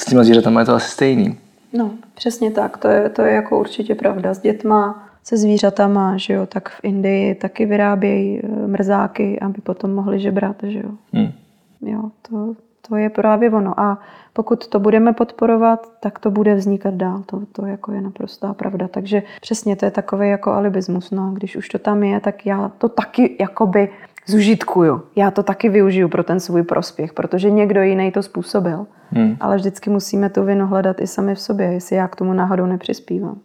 s těma zvířatama je to asi stejný. No, přesně tak. To je, to je jako určitě pravda. S dětma, se zvířatama, že jo, tak v Indii taky vyrábějí eh, mrzáky, aby potom mohli žebrat, že jo. Hmm. Jo, to, to je právě ono. A pokud to budeme podporovat, tak to bude vznikat dál. To, to jako je naprostá pravda. Takže přesně to je takový jako alibismus. No, když už to tam je, tak já to taky jakoby zužitkuju. Já to taky využiju pro ten svůj prospěch, protože někdo jiný to způsobil. Hmm. Ale vždycky musíme tu vinu hledat i sami v sobě, jestli já k tomu náhodou nepřispívám.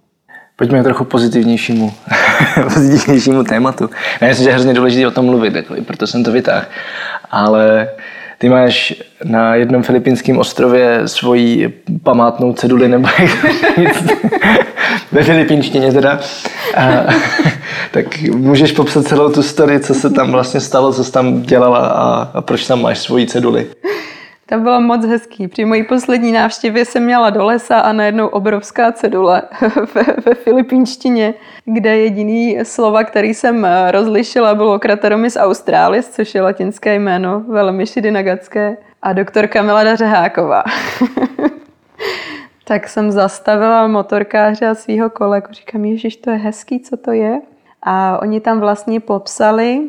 Pojďme k trochu pozitivnějšímu, <laughs> pozitivnějšímu tématu. Já myslím, že je hrozně důležité o tom mluvit, jako, proto jsem to vytáhl. Ale ty máš na jednom filipínském ostrově svoji památnou ceduli nebo <laughs> ve filipínštině teda. A, <laughs> tak můžeš popsat celou tu story, co se tam vlastně stalo, co jsi tam dělala a, a proč tam máš svoji ceduli? To bylo moc hezký. Při mojí poslední návštěvě jsem měla do lesa a najednou obrovská cedule <laughs> ve, ve filipínštině, kde jediný slova, který jsem rozlišila, bylo Krateromis australis, což je latinské jméno, velmi šidinagatské, a doktorka Milada Řeháková. <laughs> tak jsem zastavila motorkáře a svého kolegu. Říkám, Ježíš, to je hezký, co to je? A oni tam vlastně popsali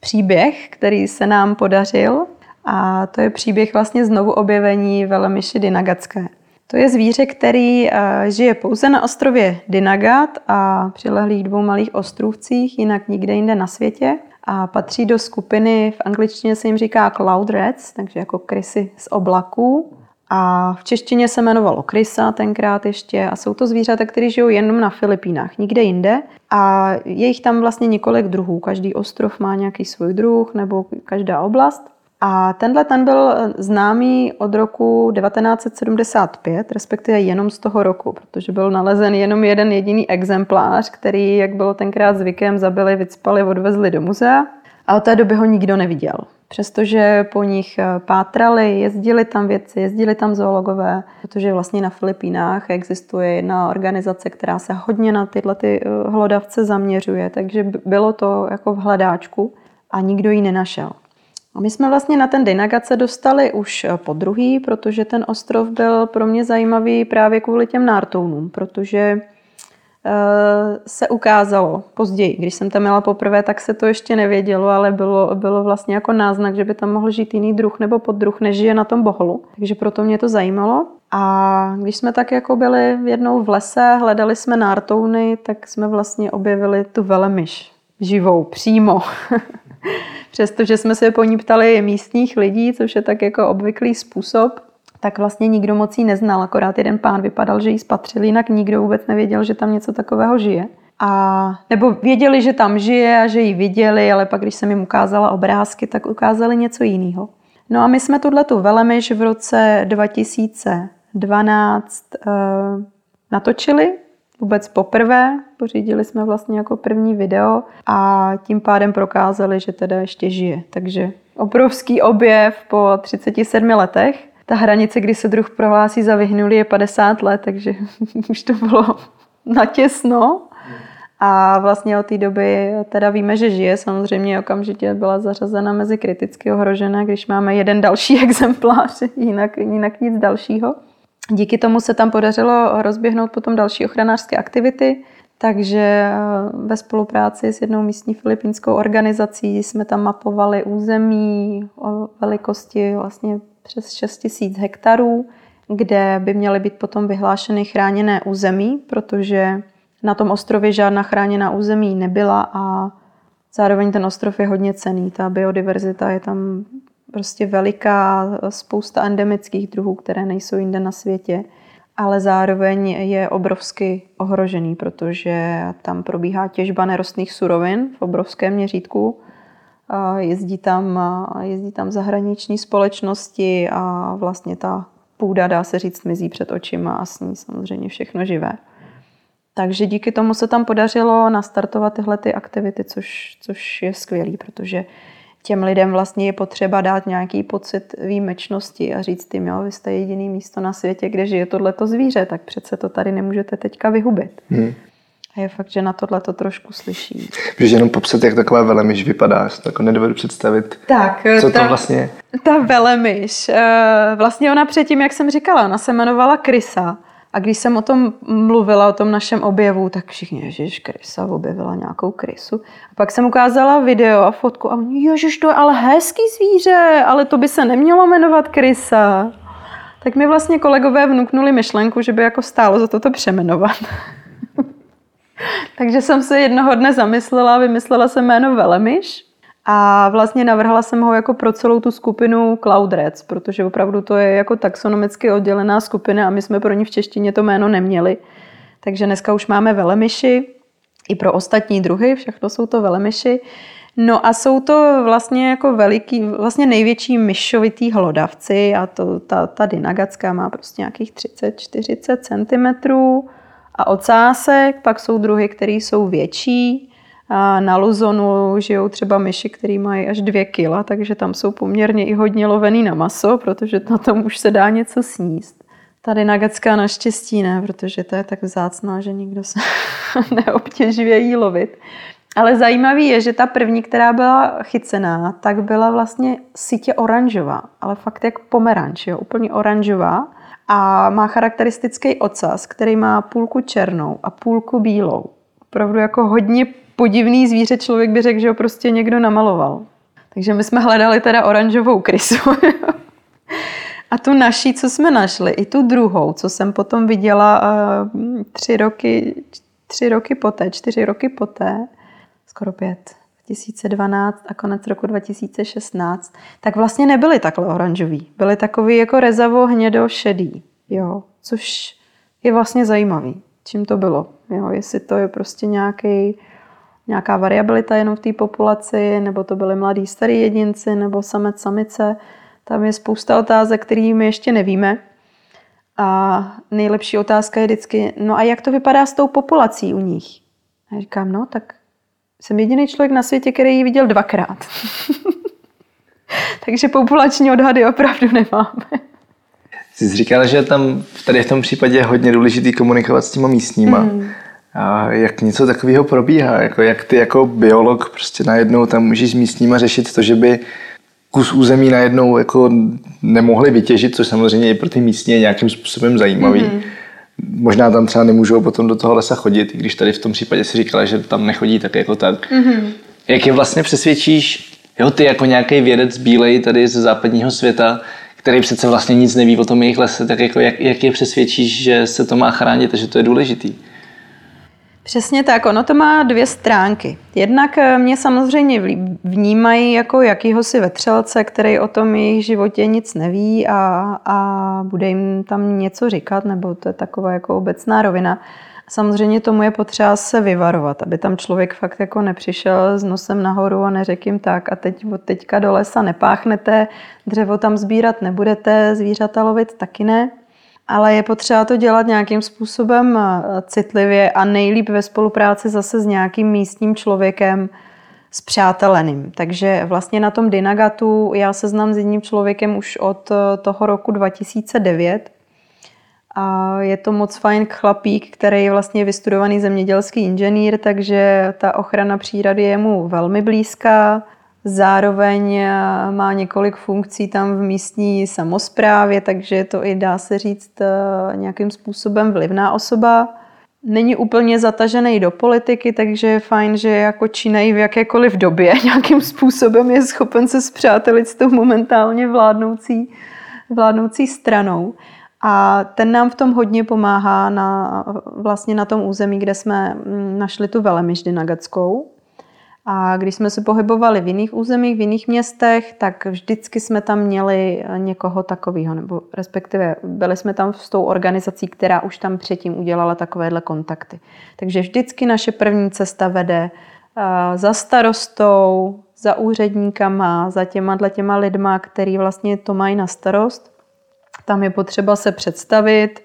příběh, který se nám podařil a to je příběh vlastně znovu objevení Velemiši Dynagatské. To je zvíře, který eh, žije pouze na ostrově Dinagat a přilehlých dvou malých ostrůvcích, jinak nikde jinde na světě. A patří do skupiny, v angličtině se jim říká cloud rats, takže jako krysy z oblaků. A v češtině se jmenovalo krysa tenkrát ještě a jsou to zvířata, které žijou jenom na Filipínách, nikde jinde. A je jich tam vlastně několik druhů. Každý ostrov má nějaký svůj druh nebo každá oblast. A tenhle ten byl známý od roku 1975, respektive jenom z toho roku, protože byl nalezen jenom jeden jediný exemplář, který, jak bylo tenkrát zvykem, zabili, vycpali, odvezli do muzea. A od té doby ho nikdo neviděl. Přestože po nich pátrali, jezdili tam věci, jezdili tam zoologové, protože vlastně na Filipínách existuje jedna organizace, která se hodně na tyhle ty eh, hlodavce zaměřuje, takže bylo to jako v hledáčku a nikdo ji nenašel. A my jsme vlastně na ten Dynagace dostali už eh, po druhý, protože ten ostrov byl pro mě zajímavý právě kvůli těm nártounům, protože eh, se ukázalo později. Když jsem tam měla poprvé, tak se to ještě nevědělo, ale bylo, bylo vlastně jako náznak, že by tam mohl žít jiný druh nebo poddruh, než žije na tom boholu. Takže proto mě to zajímalo. A když jsme tak jako byli jednou v lese, hledali jsme nártouny, tak jsme vlastně objevili tu velemyš živou, přímo. <laughs> <laughs> Přestože jsme se po ní ptali místních lidí, což je tak jako obvyklý způsob, tak vlastně nikdo moc jí neznal, akorát jeden pán vypadal, že jí spatřil, jinak nikdo vůbec nevěděl, že tam něco takového žije. A, nebo věděli, že tam žije a že ji viděli, ale pak, když jsem jim ukázala obrázky, tak ukázali něco jiného. No a my jsme tuhle tu velemyš v roce 2012 uh, eh, natočili vůbec poprvé. Pořídili jsme vlastně jako první video a tím pádem prokázali, že teda ještě žije. Takže obrovský objev po 37 letech. Ta hranice, kdy se druh prohlásí za vyhnulý, je 50 let, takže <laughs> už to bylo natěsno. A vlastně od té doby teda víme, že žije. Samozřejmě okamžitě byla zařazena mezi kriticky ohrožené, když máme jeden další <laughs> exemplář, jinak, jinak nic dalšího. Díky tomu se tam podařilo rozběhnout potom další ochranářské aktivity, takže eh, ve spolupráci s jednou místní filipínskou organizací jsme tam mapovali území o velikosti vlastně přes 6 000 hektarů, kde by měly být potom vyhlášeny chráněné území, protože na tom ostrově žádná chráněná území nebyla a zároveň ten ostrov je hodně cený. Ta biodiverzita je tam prostě veliká, spousta endemických druhů, které nejsou jinde na světě, ale zároveň je obrovsky ohrožený, protože tam probíhá těžba nerostných surovin v obrovském měřítku. Jezdí tam, jezdí tam zahraniční společnosti a vlastně ta půda, dá se říct, mizí před očima a s ní samozřejmě všechno živé. Takže díky tomu se tam podařilo nastartovat tyhle ty aktivity, což, což je skvělý, protože těm lidem vlastně je potřeba dát nějaký pocit výjimečnosti a říct jim, jo, vy jste jediný místo na světě, kde žije tohleto zvíře, tak přece to tady nemůžete teďka vyhubit. Hmm. A je fakt, že na tohle to trošku slyší. Můžeš jenom popsat, jak taková velemyš vypadá, to jako nedovedu představit. Tak, co ta, to vlastně Ta velemyš, eh, vlastně ona předtím, jak jsem říkala, ona se jmenovala Krysa. A když jsem o tom mluvila, o tom našem objevu, tak všichni, ježiš, krysa objevila nějakou krysu. A pak jsem ukázala video a fotku a oni, ježiš, to je ale hezký zvíře, ale to by se nemělo jmenovat krysa. Tak mi vlastně kolegové vnuknuli myšlenku, že by jako stálo za toto přemenovat. <laughs> Takže jsem se jednoho dne zamyslela vymyslela jsem jméno Velemyš. A vlastně navrhla jsem ho jako pro celou tu skupinu Cloud Reds, protože opravdu to je jako taxonomicky oddělená skupina a my jsme pro ní v češtině to jméno neměli. Takže dneska už máme velemyši i pro ostatní druhy, všechno jsou to velemyši. No a jsou to vlastně jako veliký, vlastně největší myšovitý hlodavci a to, ta, ta dynagacká má prostě nějakých 30-40 cm a ocásek, pak jsou druhy, které jsou větší, na Luzonu žijou třeba myši, které mají až dvě kila, takže tam jsou poměrně i hodně lovený na maso, protože na tom už se dá něco sníst. Tady na Gacká naštěstí ne, protože to je tak vzácná, že nikdo se <laughs> neobtěžuje jí lovit. Ale zajímavý je, že ta první, která byla chycená, tak byla vlastně sítě oranžová, ale fakt jak pomeranč, jo, úplně oranžová. A má charakteristický ocas, který má půlku černou a půlku bílou. Opravdu jako hodně podivný zvíře, člověk by řekl, že ho prostě někdo namaloval. Takže my jsme hledali teda oranžovou krysu. <laughs> A tu naší, co jsme našli, i tu druhou, co jsem potom viděla uh, tři roky, tři roky poté, čtyři roky poté, skoro pět, 2012 a konec roku 2016, tak vlastně nebyly takhle oranžový. Byly takový jako rezavo hnědo šedý, jo, což je vlastně zajímavý, čím to bylo. Jo, jestli to je prostě nějaký, nějaká variabilita jenom v té populaci, nebo to byly mladí starý jedinci, nebo samec samice. Tam je spousta otázek, které my ještě nevíme. A nejlepší otázka je vždycky, no a jak to vypadá s tou populací u nich? A já říkám, no tak jsem jediný člověk na světě, který ji viděl dvakrát. <laughs> Takže populační odhady opravdu nemáme. Jsi říkala, že tam tady v tom případě je hodně důležitý komunikovat s těma místníma. Mm. A jak něco takového probíhá? Jako jak ty jako biolog prostě najednou tam můžeš s místníma řešit to, že by kus území najednou jako nemohli vytěžit, což samozřejmě i pro ty místní je nějakým způsobem zajímavý. Mm. Možná tam třeba nemůžou potom do toho lesa chodit, i když tady v tom případě si říkala, že tam nechodí tak jako tak. Mm. Jak je vlastně přesvědčíš, jo, ty jako nějaký vědec bílej tady ze západního světa, který přece vlastně nic neví o tom jejich lese, tak jako jak, jak je přesvědčíš, že se to má chránit a že to je důležitý? Přesně tak, ono to má dvě stránky. Jednak eh, mě samozřejmě vnímají jako jakýhosi vetřelce, který o tom jejich životě nic neví a, a bude jim tam něco říkat, nebo to je taková jako obecná rovina. Samozřejmě tomu je potřeba se vyvarovat, aby tam člověk fakt jako nepřišel s nosem nahoru a neřekl jim tak a teď od teďka do lesa nepáchnete, dřevo tam sbírat nebudete, zvířata lovit taky ne. Ale je potřeba to dělat nějakým způsobem eh, citlivě a nejlíp ve spolupráci zase s nějakým místním člověkem, s přáteleným. Takže vlastně na tom Dynagatu já se znám s jedním člověkem už od eh, toho roku 2009 a je to moc fajn chlapík, který je vlastně vystudovaný zemědělský inženýr, takže ta ochrana přírody je mu velmi blízká. Zároveň eh, má několik funkcí tam v místní samozprávě, takže to i dá se říct eh, nějakým způsobem vlivná osoba. Není úplně zatažený do politiky, takže je fajn, že jako čínají v jakékoliv době <laughs> nějakým způsobem je schopen se zpřátelit s tou momentálně vládnoucí, vládnoucí stranou. A ten nám v tom hodně pomáhá na, vlastně na tom území, kde jsme mm, našli tu velemiš Dynagatskou. A když jsme se pohybovali v jiných územích, v jiných městech, tak vždycky jsme tam měli někoho takového, nebo respektive byli jsme tam s tou organizací, která už tam předtím udělala takovéhle kontakty. Takže vždycky naše první cesta vede eh, za starostou, za úředníkama, za těma těma lidma, který vlastně to mají na starost tam je potřeba se představit,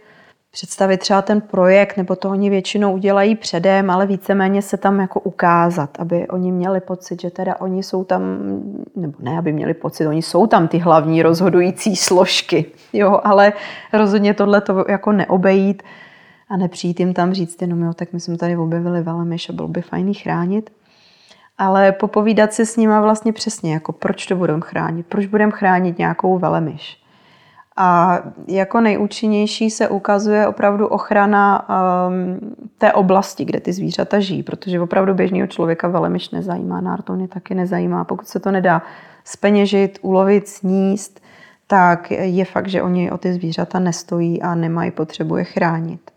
představit třeba ten projekt, nebo to oni většinou udělají předem, ale víceméně se tam jako ukázat, aby oni měli pocit, že teda oni jsou tam, nebo ne, aby měli pocit, oni jsou tam ty hlavní rozhodující složky, jo, ale rozhodně tohle to jako neobejít a nepřijít jim tam říct jenom, jo, tak my jsme tady objevili velemyš a bylo by fajný chránit. Ale popovídat si s nima vlastně přesně, jako proč to budeme chránit, proč budeme chránit nějakou velemyš a jako nejúčinnější se ukazuje opravdu ochrana um, té oblasti, kde ty zvířata žijí, protože opravdu běžného člověka velemyš nezajímá, nártouny taky nezajímá. Pokud se to nedá speněžit, ulovit, sníst, tak je fakt, že oni o ty zvířata nestojí a nemají potřebu je chránit.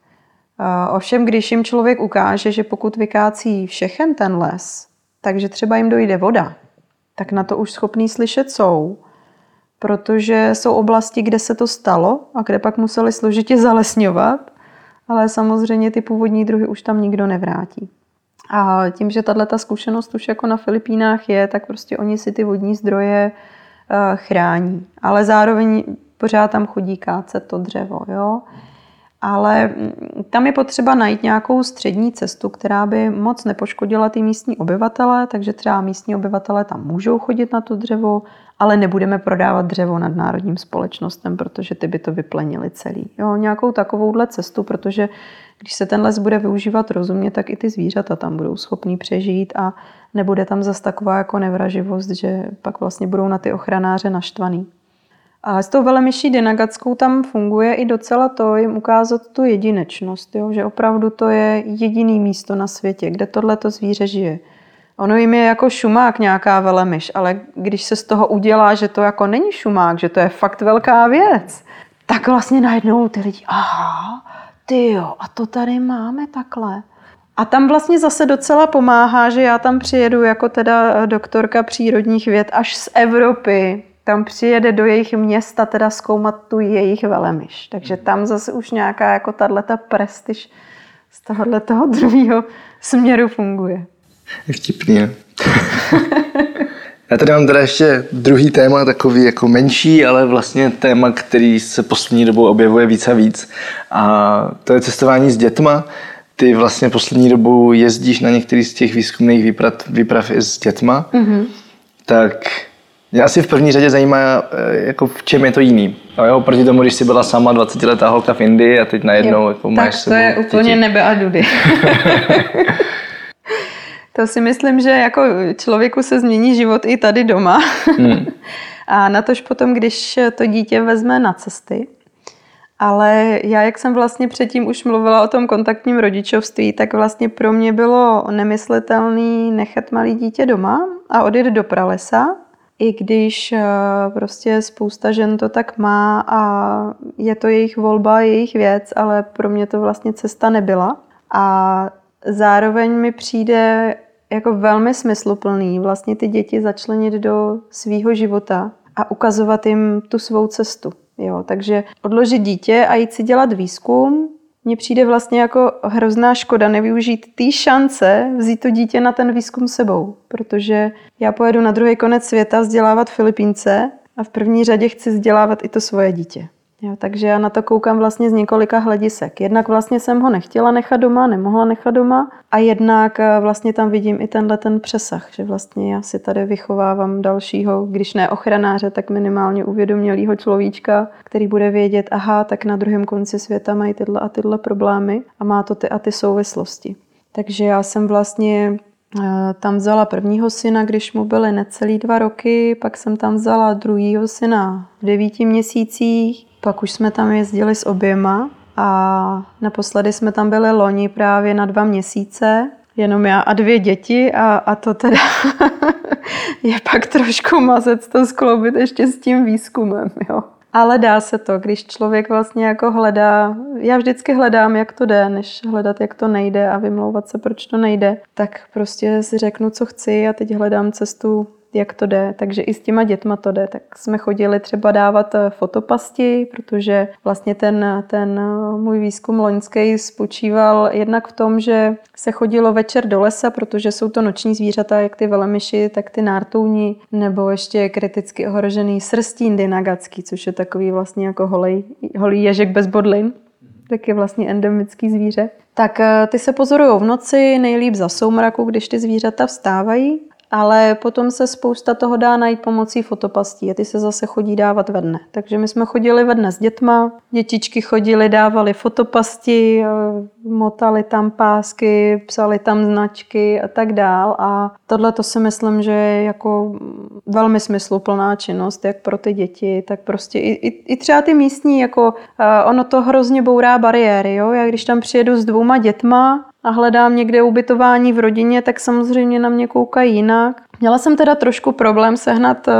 Uh, ovšem, když jim člověk ukáže, že pokud vykácí všechen ten les, takže třeba jim dojde voda, tak na to už schopný slyšet jsou protože jsou oblasti, kde se to stalo a kde pak museli složitě zalesňovat, ale samozřejmě ty původní druhy už tam nikdo nevrátí. A tím, že tahle ta zkušenost už jako na Filipínách je, tak prostě oni si ty vodní zdroje uh, chrání. Ale zároveň pořád tam chodí kácet to dřevo. Jo? Ale mm, tam je potřeba najít nějakou střední cestu, která by moc nepoškodila ty místní obyvatele, takže třeba místní obyvatele tam můžou chodit na to dřevo, ale nebudeme prodávat dřevo nad národním společnostem, protože ty by to vyplenili celý. Jo, nějakou takovouhle cestu, protože když se ten les bude využívat rozumně, tak i ty zvířata tam budou schopní přežít a nebude tam zas taková jako nevraživost, že pak vlastně budou na ty ochranáře naštvaný. A s tou velemyší dynagatskou tam funguje i docela to, jim ukázat tu jedinečnost, jo? že opravdu to je jediný místo na světě, kde tohleto zvíře žije. Ono jim je jako šumák nějaká velemyš, ale když se z toho udělá, že to jako není šumák, že to je fakt velká věc, tak vlastně najednou ty lidi, aha, ty jo, a to tady máme takhle. A tam vlastně zase docela pomáhá, že já tam přijedu jako teda doktorka přírodních věd až z Evropy. Tam přijede do jejich města teda zkoumat tu jejich velemyš. Takže tam zase už nějaká jako tato prestiž z tohohle toho druhého směru funguje. Vtipně. <laughs> Já tady mám teda ještě druhý téma, takový jako menší, ale vlastně téma, který se poslední dobou objevuje víc a víc. A to je cestování s dětma. Ty vlastně poslední dobou jezdíš na některý z těch výzkumných výprav, výprav i s dětma. Mm-hmm. Tak mě asi v první řadě zajímá, eh, jako v čem je to jiný. No jo, proti tomu, když jsi byla sama 20-letá holka v Indii a teď najednou jo, jako máš Tak to je úplně děti. nebe a dudy. <laughs> To si myslím, že jako člověku se změní život i tady doma. Hmm. <laughs> A natož potom, když to dítě vezme na cesty. Ale já, jak jsem vlastně předtím už mluvila o tom kontaktním rodičovství, tak vlastně pro mě bylo nemyslitelný nechat malý dítě doma a odjet do pralesa, i když eh, prostě spousta žen to tak má a je to jejich volba, jejich věc, ale pro mě to vlastně cesta nebyla. A zároveň mi přijde jako velmi smysluplný vlastně ty děti začlenit do svýho života a ukazovat jim tu svou cestu. Jo, takže odložit dítě a jít si dělat výzkum, mně přijde vlastně jako hrozná škoda nevyužít té šance vzít to dítě na ten výzkum sebou, protože já pojedu na druhý konec světa vzdělávat Filipínce a v první řadě chci vzdělávat i to svoje dítě. Jo, takže já na to koukám vlastně z několika hledisek. Jednak vlastně jsem ho nechtěla nechat doma, nemohla nechat doma a jednak eh, vlastně tam vidím i tenhle ten přesah, že vlastně já si tady vychovávám dalšího, když ne ochranáře, tak minimálně uvědomělého človíčka, který bude vědět, aha, tak na druhém konci světa mají tyhle a tyhle problémy a má to ty a ty souvislosti. Takže já jsem vlastně eh, tam vzala prvního syna, když mu byly necelý dva roky, pak jsem tam vzala druhýho syna v devíti měsících, pak už jsme tam jezdili s oběma a naposledy jsme tam byli loni právě na dva měsíce, jenom já a dvě děti a, a to teda <laughs> je pak trošku mazec to skloubit ještě s tím výzkumem, jo. Ale dá se to, když člověk vlastně jako hledá, já vždycky hledám, jak to jde, než hledat, jak to nejde a vymlouvat se, proč to nejde, tak prostě si řeknu, co chci a teď hledám cestu, jak to jde. Takže i s těma dětma to jde. Tak jsme chodili třeba dávat eh, fotopasti, protože vlastně ten, ten eh, můj výzkum loňský spočíval jednak v tom, že se chodilo večer do lesa, protože jsou to noční zvířata, jak ty velemyši, tak ty nártouni, nebo ještě kriticky ohrožený srstín dynagacký, což je takový vlastně jako holej, holý ježek bez bodlin tak je vlastně endemický zvíře. Tak eh, ty se pozorují v noci, nejlíp za soumraku, když ty zvířata vstávají ale potom se spousta toho dá najít pomocí fotopastí a ty se zase chodí dávat ve dne. Takže my jsme chodili ve dne s dětma, dětičky chodili, dávali fotopasti, motali tam pásky, psali tam značky a tak dál a tohle to si myslím, že je jako velmi smysluplná činnost, jak pro ty děti, tak prostě i, i, i třeba ty místní, jako ono to hrozně bourá bariéry, jo? Já když tam přijedu s dvouma dětma, a hledám někde ubytování v rodině, tak samozřejmě na mě koukají jinak. Měla jsem teda trošku problém sehnat, eh,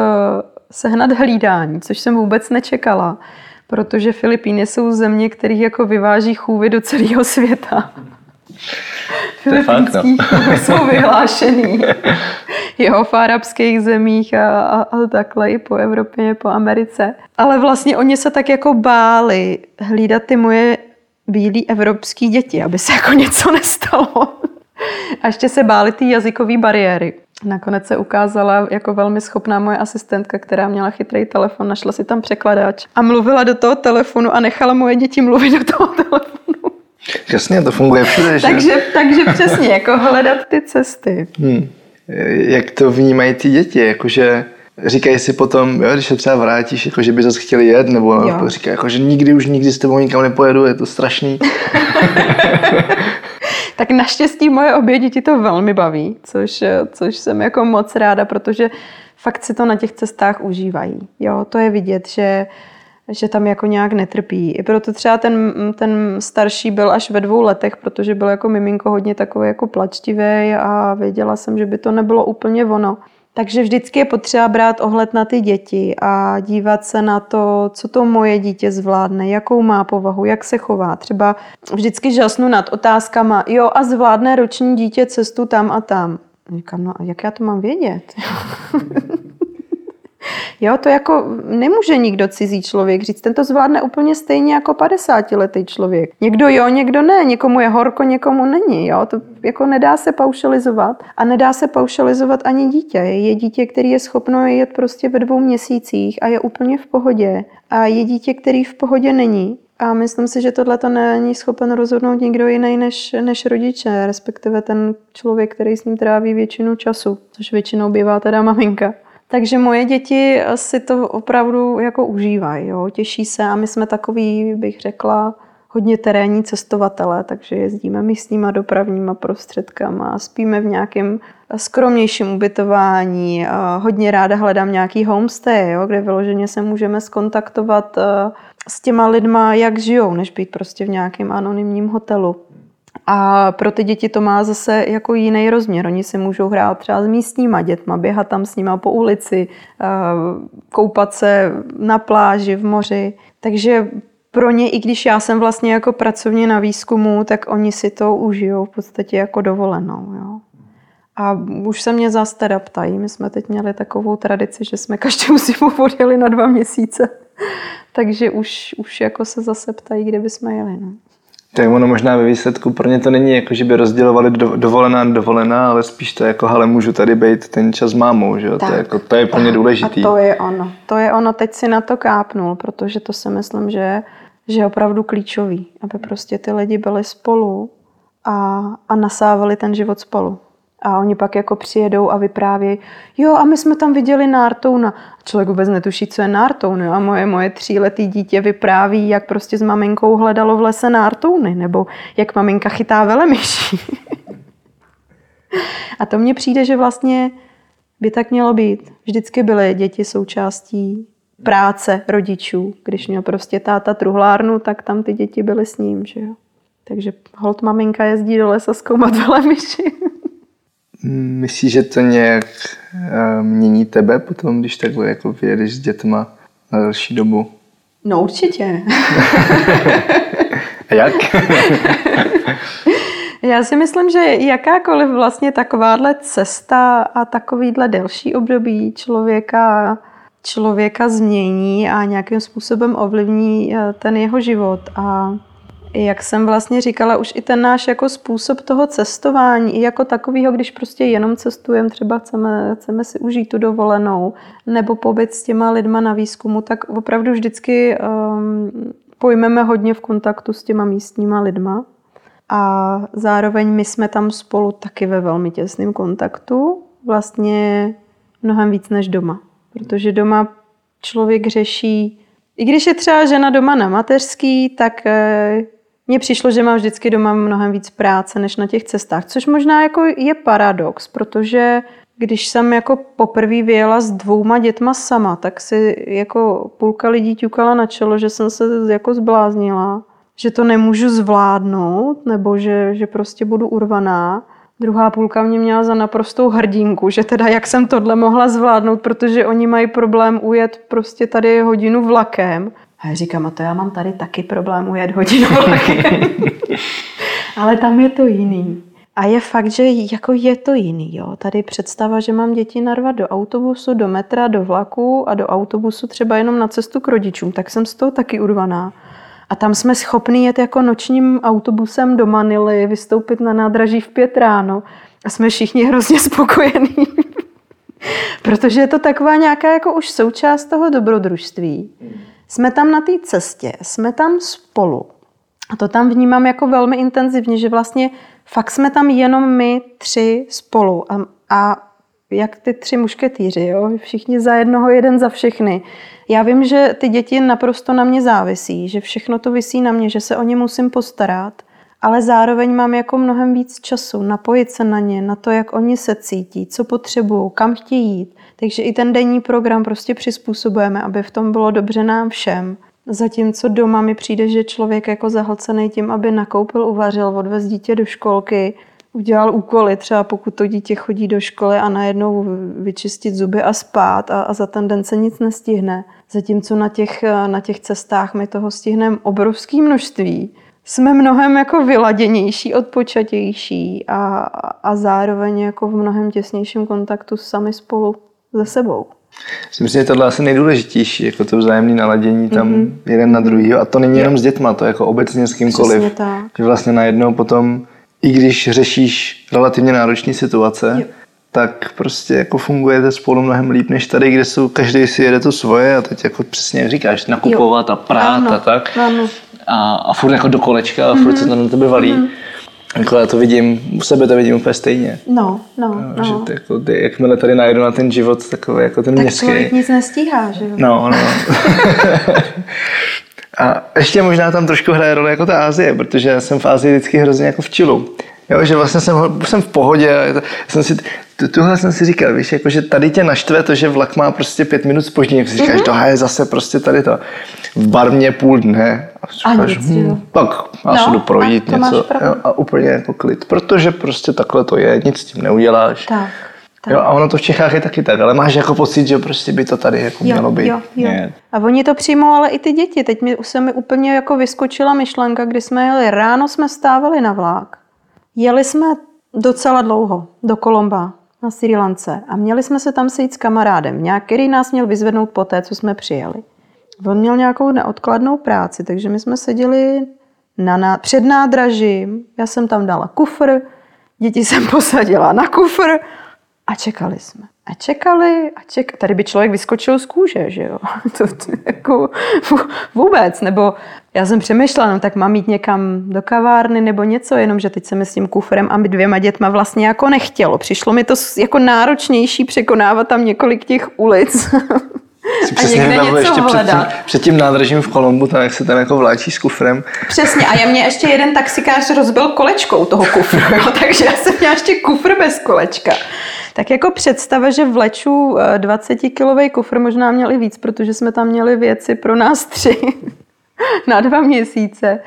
sehnat hlídání, což jsem vůbec nečekala, protože Filipíny jsou země, které jako vyváží chůvy do celého světa. Filipínský no. jsou vyhlášený. Jo, v arabských zemích a, a, a takhle i po Evropě, po Americe. Ale vlastně oni se tak jako báli hlídat ty moje bílí evropský děti, aby se jako něco nestalo. A ještě se báli ty jazykové bariéry. Nakonec se ukázala jako velmi schopná moje asistentka, která měla chytrý telefon, našla si tam překladač a mluvila do toho telefonu a nechala moje děti mluvit do toho telefonu. Jasně, to funguje všude. Že? takže, takže přesně, jako hledat ty cesty. Hmm. Jak to vnímají ty děti? Jakože říkají si potom, jo, když se třeba vrátíš, jako že by zase chtěli jet, nebo jo. říkají, jako, že nikdy už nikdy s tebou nikam nepojedu, je to strašný. <laughs> tak naštěstí moje obě děti to velmi baví, což, což jsem jako moc ráda, protože fakt si to na těch cestách užívají. Jo, to je vidět, že že tam jako nějak netrpí. I proto třeba ten, ten starší byl až ve dvou letech, protože byl jako miminko hodně takový jako plačtivý a věděla jsem, že by to nebylo úplně ono. Takže vždycky je potřeba brát ohled na ty děti a dívat se na to, co to moje dítě zvládne, jakou má povahu, jak se chová. Třeba vždycky žasnu nad otázkama, jo a zvládne roční dítě cestu tam a tam. Říkám, no a jak já to mám vědět? <laughs> Jo, to jako nemůže nikdo cizí člověk říct. Ten to zvládne úplně stejně jako 50-letý člověk. Někdo jo, někdo ne. Někomu je horko, někomu není. Jo? To jako nedá se paušalizovat. A nedá se paušalizovat ani dítě. Je dítě, který je schopno jet prostě ve dvou měsících a je úplně v pohodě. A je dítě, který v pohodě není. A myslím si, že tohle to není schopen rozhodnout nikdo jiný než, než rodiče, respektive ten člověk, který s ním tráví většinu času, což většinou bývá teda maminka. Takže moje děti si to opravdu jako užívají, jo? těší se a my jsme takový, bych řekla, hodně terénní cestovatele, takže jezdíme místníma dopravníma prostředkama, spíme v nějakém skromnějším ubytování, hodně ráda hledám nějaký homestay, jo, kde vyloženě se můžeme skontaktovat eh, s těma lidma, jak žijou, než být prostě v nějakém anonymním hotelu. A pro ty děti to má zase jako jiný rozměr. Oni si můžou hrát třeba s místníma dětma, běhat tam s nima po ulici, eh, koupat se na pláži, v moři. Takže pro ně, i když já jsem vlastně jako pracovně na výzkumu, tak oni si to užijou v podstatě jako dovolenou. Jo. A už se mě zase teda ptají. My jsme teď měli takovou tradici, že jsme každou <laughs> zimu odjeli na dva měsíce. Takže už, už jako se zase ptají, kde bychom jeli. No. Tak ono možná ve výsledku pro ně to není jako, že by rozdělovali do, dovolená dovolená, ale spíš to jako, ale můžu tady být ten čas s mámou, že jo? To, je jako, to je pro ně důležitý. A to je ono. To je ono, teď si na to kápnul, protože to si myslím, že, že je opravdu klíčový, aby prostě ty lidi byli spolu a, a nasávali ten život spolu. A oni pak jako přijedou a vyprávějí, jo a my jsme tam viděli nártouna. Člověk vůbec netuší, co je nártoun. Jo? A moje, moje tříletý dítě vypráví, jak prostě s maminkou hledalo v lese nártouny, nebo jak maminka chytá velemyší. <laughs> a to mně přijde, že vlastně by tak mělo být. Vždycky byly děti součástí práce rodičů. Když měl prostě táta truhlárnu, tak tam ty děti byly s ním. Že jo? Takže hold maminka jezdí do lesa zkoumat velemiši. <laughs> Myslíš, že to nějak uh, mění tebe potom, když takhle jako vyjedeš s dětma na další dobu? No určitě. <laughs> A jak? <laughs> Já si myslím, že jakákoliv vlastně takováhle cesta a takovýhle delší období člověka, člověka změní a nějakým způsobem ovlivní eh, ten jeho život. A jak jsem vlastně říkala, už i ten náš jako způsob toho cestování, i jako takového, když prostě jenom cestujeme, třeba chceme, chceme si užít tu dovolenou, nebo pobyt s těma lidma na výzkumu, tak opravdu vždycky um, pojmeme hodně v kontaktu s těma místníma lidma. A zároveň my jsme tam spolu taky ve velmi těsném kontaktu, vlastně mnohem víc než doma. Protože doma člověk řeší, i když je třeba žena doma na mateřský, tak eh, mně přišlo, že mám vždycky doma mnohem víc práce než na těch cestách, což možná jako je paradox, protože když jsem jako poprvé vyjela s dvouma dětma sama, tak si jako půlka lidí ťukala na čelo, že jsem se jako zbláznila, že to nemůžu zvládnout, nebo že, že prostě budu urvaná. Druhá půlka mě měla za naprostou hrdinku, že teda jak jsem tohle mohla zvládnout, protože oni mají problém ujet prostě tady hodinu vlakem a já říkám, a to já mám tady taky problém ujet hodinu. <laughs> Ale tam je to jiný. A je fakt, že jako je to jiný. Jo. Tady představa, že mám děti narvat do autobusu, do metra, do vlaku a do autobusu třeba jenom na cestu k rodičům, tak jsem z toho taky urvaná. A tam jsme schopni jet jako nočním autobusem do Manily, vystoupit na nádraží v pět ráno a jsme všichni hrozně spokojení. <laughs> Protože je to taková nějaká jako už součást toho dobrodružství. Jsme tam na té cestě, jsme tam spolu. A to tam vnímám jako velmi intenzivně, že vlastně fakt jsme tam jenom my tři spolu. A, a jak ty tři mušketýři, jo? všichni za jednoho, jeden za všechny. Já vím, že ty děti naprosto na mě závisí, že všechno to visí na mě, že se o ně musím postarat, ale zároveň mám jako mnohem víc času napojit se na ně, na to, jak oni se cítí, co potřebují, kam chtějí jít. Takže i ten denní program prostě přizpůsobujeme, aby v tom bylo dobře nám všem. Zatímco doma mi přijde, že člověk jako zahlcený tím, aby nakoupil, uvařil, odvez dítě do školky, udělal úkoly, třeba pokud to dítě chodí do školy a najednou vyčistit zuby a spát a, a za ten den se nic nestihne. Zatímco na těch, na těch cestách my toho stihneme obrovské množství. Jsme mnohem jako vyladěnější, odpočatější a, a zároveň jako v mnohem těsnějším kontaktu sami spolu se sebou. Myslím si, že tohle asi nejdůležitější, jako to vzájemné naladění tam mm-hmm. jeden na druhý. A to není jenom s dětma, to je jako obecně s kýmkoliv. tak. Že vlastně najednou potom, i když řešíš relativně náročné situace, jo. tak prostě jako fungujete spolu mnohem líp, než tady, kde jsou, každý si jede to svoje a teď jako přesně jak říkáš, nakupovat jo. a prát ano. a tak. Ano. A, a furt jako do kolečka a furt mm-hmm. se to na tebe valí. Mm-hmm. Jako já to vidím, u sebe to vidím úplně stejně. No, no, no. Že ty, jako, ty, jakmile tady najdu na ten život takový jako ten tak městský. Tak nic nestíhá, že jo? No, no. <laughs> a ještě možná tam trošku hraje roli jako ta Ázie, protože já jsem v Ázii vždycky hrozně jako v čilu. Jo, že vlastně jsem, jsem v pohodě a jsem si, tuhle jsem si říkal, víš, jako, že tady tě naštve to, že vlak má prostě pět minut spoždění, jak si říkáš, mm-hmm. to je zase prostě tady to. V barmě půl dne. A, říkáš, nic, hm, tak já no, se jdu projít něco jo, a úplně jako klid, protože prostě takhle to je, nic s tím neuděláš. Tak. Tak. Jo, a ono to v Čechách je taky tak, ale máš jako pocit, že prostě by to tady jako jo, mělo být. Jo, jo. A oni to přijmou, ale i ty děti. Teď mi, se mi úplně jako vyskočila myšlenka, kdy jsme jeli, ráno jsme stávali na vlák. Jeli jsme docela dlouho do Kolomba na Sri Lance a měli jsme se tam sejít s kamarádem, nějak, který nás měl vyzvednout po té, co jsme přijeli. On měl nějakou neodkladnou práci, takže my jsme seděli na, na, před nádražím, já jsem tam dala kufr, děti jsem <laughs> posadila na kufr a čekali jsme. A čekali a čekali. Tady by člověk vyskočil z kůže, že jo? <laughs> To, to jako vůbec. Nebo já jsem přemýšlela, no tak mám jít někam do kavárny nebo něco, jenomže teď se mi s tím kufrem a my dvěma dětma vlastně jako nechtělo. Přišlo mi to jako náročnější překonávat tam několik těch ulic. <laughs> Si přesně něco ještě před tím, před tím nádržím v Kolombu, tam jak se tam jako vláčí s kufrem. Přesně, a já mě ještě jeden taxikář rozbil kolečkou toho kufru, jo, <laughs> takže já jsem měla ještě kufr bez kolečka. Tak jako představa, že vleču 20-kilový eh, kufr, možná měli víc, protože jsme tam měli věci pro nás tři <laughs> na dva měsíce,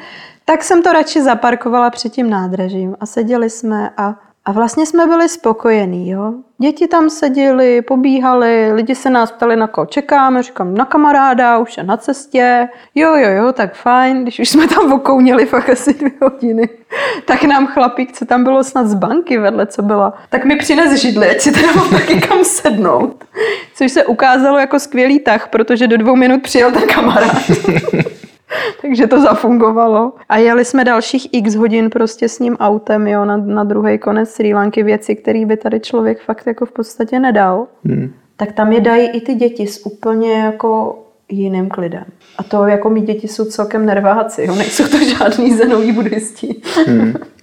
tak jsem to radši zaparkovala před tím nádražím a seděli jsme a a vlastně jsme byli spokojení. Jo? Děti tam seděli, pobíhali, lidi se nás ptali, na koho čekáme, říkám, na kamaráda, už je na cestě. Jo, jo, jo, tak fajn, když už jsme tam okouněli fakt asi dvě hodiny, tak nám chlapík, co tam bylo snad z banky vedle, co byla, tak mi přines židli, ať si teda mám taky kam sednout. Což se ukázalo jako skvělý tah, protože do dvou minut přijel ten kamarád. <laughs> <laughs> Takže to zafungovalo. A jeli jsme dalších x hodin prostě s ním autem, jo, na, na druhý konec Sri Lanky, věci, které by tady člověk fakt jako v podstatě nedal. Hmm. Tak tam je dají i ty děti s úplně jako jiným klidem. A to jako mý děti jsou celkem nerváci, jo, nejsou to žádný zenoví buddhisti. Hmm. <laughs>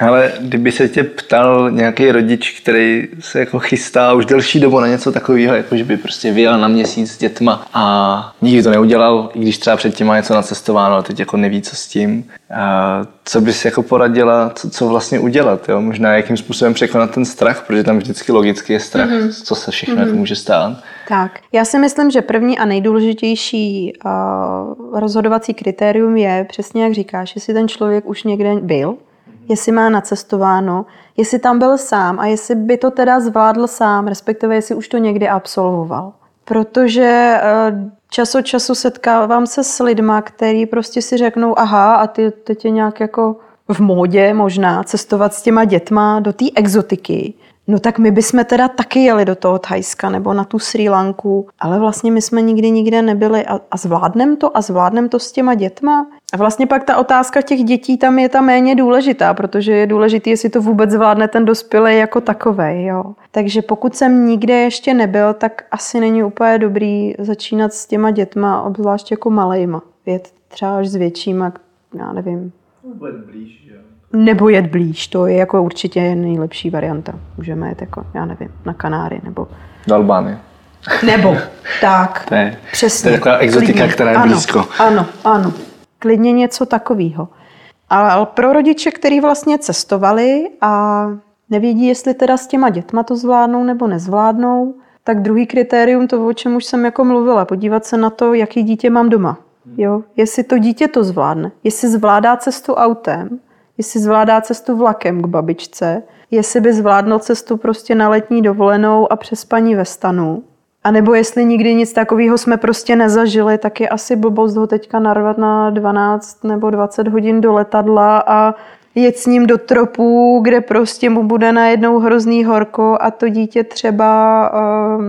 Ale kdyby se tě ptal nějaký rodič, který se jako chystá už delší dobu na něco takového, jako že by prostě vyjel na měsíc s dětma a nikdy to neudělal, i když třeba předtím má něco nacestováno, a teď jako neví, co s tím. A co bys jako poradila, co, co vlastně udělat? Jo? Možná jakým způsobem překonat ten strach, protože tam vždycky logicky je strach, mm-hmm. co se všechno mm-hmm. jako může stát. Tak, já si myslím, že první a nejdůležitější uh, rozhodovací kritérium je, přesně jak říkáš, jestli ten člověk už někde byl, jestli má nacestováno, jestli tam byl sám a jestli by to teda zvládl sám, respektive jestli už to někdy absolvoval. Protože eh, čas od času setkávám se s lidma, který prostě si řeknou, aha, a ty teď je nějak jako v módě možná cestovat s těma dětma do té exotiky. No tak my bychom teda taky jeli do toho Thajska nebo na tu Sri Lanku, ale vlastně my jsme nikdy nikde nebyli a, a zvládnem to a zvládnem to s těma dětma. A vlastně pak ta otázka těch dětí tam je ta méně důležitá, protože je důležité, jestli to vůbec zvládne ten dospělý jako takový. Jo. Takže pokud jsem nikde ještě nebyl, tak asi není úplně dobrý začínat s těma dětma, obzvlášť jako malejma. Jet třeba až s většíma, já nevím. Bude blíž, jo nebo jet blíž, to je jako určitě nejlepší varianta. Můžeme jet jako, já nevím, na Kanáry nebo... Do Albánie. Nebo, <laughs> tak, to je, přesně. To je taková exotika, klidně. která je ano, blízko. Ano, ano, klidně něco takového. Ale pro rodiče, kteří vlastně cestovali a nevědí, jestli teda s těma dětma to zvládnou nebo nezvládnou, tak druhý kritérium, to o čem už jsem jako mluvila, podívat se na to, jaký dítě mám doma. Jo? Jestli to dítě to zvládne. Jestli zvládá cestu autem, jestli zvládá cestu vlakem k babičce, jestli by zvládnul cestu prostě na letní dovolenou a přespaní ve stanu, a nebo jestli nikdy nic takového jsme prostě nezažili, tak je asi blbost ho teďka narvat na 12 nebo 20 hodin do letadla a jet s ním do tropů, kde prostě mu bude najednou hrozný horko a to dítě třeba um,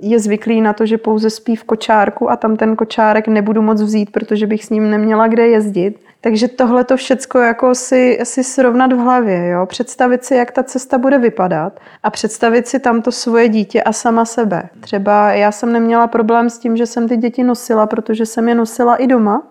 je zvyklý na to, že pouze spí v kočárku a tam ten kočárek nebudu moc vzít, protože bych s ním neměla kde jezdit. Takže tohle to všecko jako si, si srovnat v hlavě, jo? představit si, jak ta cesta bude vypadat a představit si tam to svoje dítě a sama sebe. Třeba já jsem neměla problém s tím, že jsem ty děti nosila, protože jsem je nosila i doma,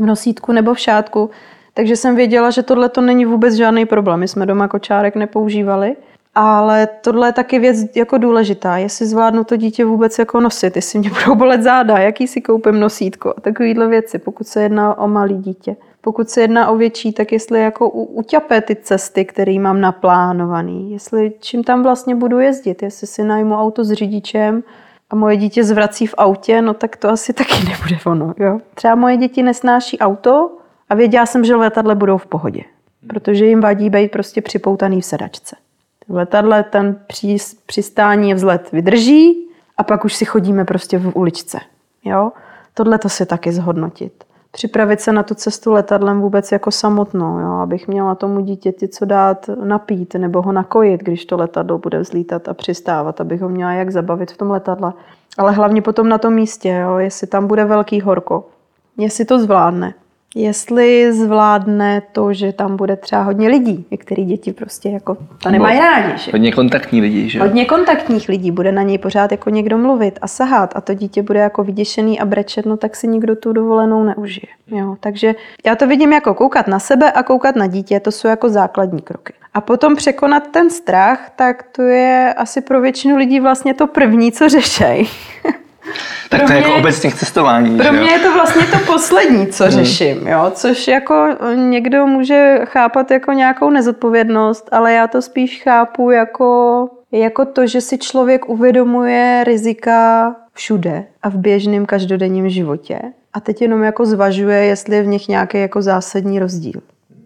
v nosítku nebo v šátku, takže jsem věděla, že tohle to není vůbec žádný problém. My jsme doma kočárek nepoužívali. Ale tohle je taky věc jako důležitá, jestli zvládnu to dítě vůbec jako nosit, jestli mě <laughs> budou bolet záda, jaký si koupím nosítko a takovýhle věci, pokud se jedná o malý dítě. Pokud se jedná o větší, tak jestli jako uťapé ty cesty, které mám naplánovaný, jestli čím tam vlastně budu jezdit, jestli si najmu auto s řidičem a moje dítě zvrací v autě, no tak to asi taky <laughs> nebude ono. Jo? Třeba moje děti nesnáší auto a věděla jsem, že letadle budou v pohodě, protože jim vadí být prostě připoutaný v sedačce. V letadle ten přistání je vzlet vydrží a pak už si chodíme prostě v uličce. Jo? Tohle to si taky zhodnotit připravit se na tu cestu letadlem vůbec jako samotnou, jo? abych měla tomu dítěti co dát napít nebo ho nakojit, když to letadlo bude vzlítat a přistávat, abych ho měla jak zabavit v tom letadle. Ale hlavně potom na tom místě, jo? jestli tam bude velký horko, jestli to zvládne jestli zvládne to, že tam bude třeba hodně lidí. Některé děti prostě jako to nemají rádi. Že? Hodně kontaktní lidi, že? Hodně kontaktních lidí, bude na něj pořád jako někdo mluvit a sahat a to dítě bude jako vyděšený a brečet, no tak si nikdo tu dovolenou neužije. Jo, takže já to vidím jako koukat na sebe a koukat na dítě, to jsou jako základní kroky. A potom překonat ten strach, tak to je asi pro většinu lidí vlastně to první, co řešej. <laughs> Tak pro to je jako obecně k cestování. Pro mě je to vlastně to poslední, co <laughs> hmm. řeším, jo? což jako někdo může chápat jako nějakou nezodpovědnost, ale já to spíš chápu jako, jako to, že si člověk uvědomuje rizika všude a v běžném každodenním životě. A teď jenom jako zvažuje, jestli je v nich nějaký jako zásadní rozdíl.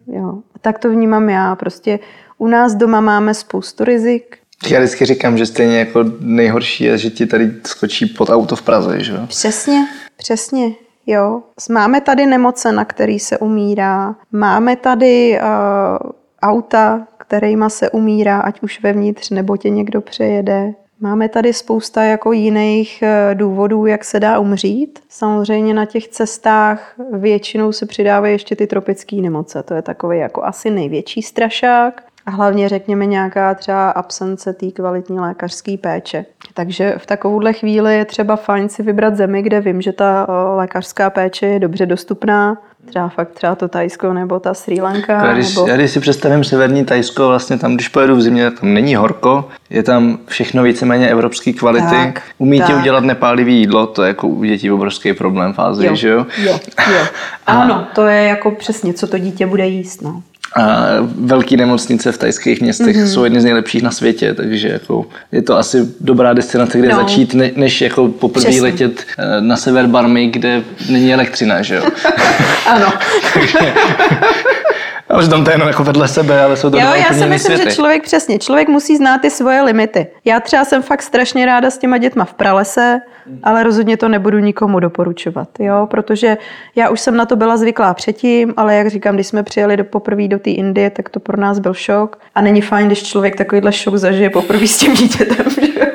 Jo. Tak to vnímám já. Prostě u nás doma máme spoustu rizik, já vždycky říkám, že stejně jako nejhorší je, že ti tady skočí pod auto v Praze, že jo? Přesně, přesně. Jo. Máme tady nemoce, na který se umírá. Máme tady uh, auta, kterýma se umírá, ať už vevnitř, nebo tě někdo přejede. Máme tady spousta jako jiných eh, důvodů, jak se dá umřít. Samozřejmě na těch cestách většinou se přidávají ještě ty tropické nemoce. To je takový jako asi největší strašák a hlavně řekněme nějaká třeba absence té kvalitní lékařské péče. Takže v takovouhle chvíli je třeba fajn si vybrat zemi, kde vím, že ta lékařská péče je dobře dostupná, třeba fakt třeba to Tajsko nebo ta Sri Lanka. Já když, nebo... já když si představím severní Tajsko, vlastně tam, když pojedu v zimě, tam není horko, je tam všechno víceméně evropské kvality. Tak, Umí ti udělat nepálivý jídlo, to je jako u dětí obrovský problém v Ázii, že jo? Jo, jo. Ano, to je jako přesně, co to dítě bude jíst. No. A velké nemocnice v tajských městech mm-hmm. jsou jedny z nejlepších na světě, takže jako je to asi dobrá destinace, kde no. začít, ne, než jako poprvé letět eh, na sever Barmy, kde není elektřina, že jo? <laughs> ano. <laughs> takže, <laughs> a že tam to je jenom jako vedle sebe, ale jsou to Jo, já si myslím, světy. že člověk přesně, člověk musí znát ty svoje limity. Já třeba jsem fakt strašně ráda s těma dětma v pralese, ale rozhodně to nebudu nikomu doporučovat, jo, protože já už jsem na to byla zvyklá předtím, ale jak říkám, když jsme přijeli do poprvé do té Indie, tak to pro nás byl šok a není fajn, když člověk takovýhle šok zažije poprvé s tím dítětem, <laughs> že.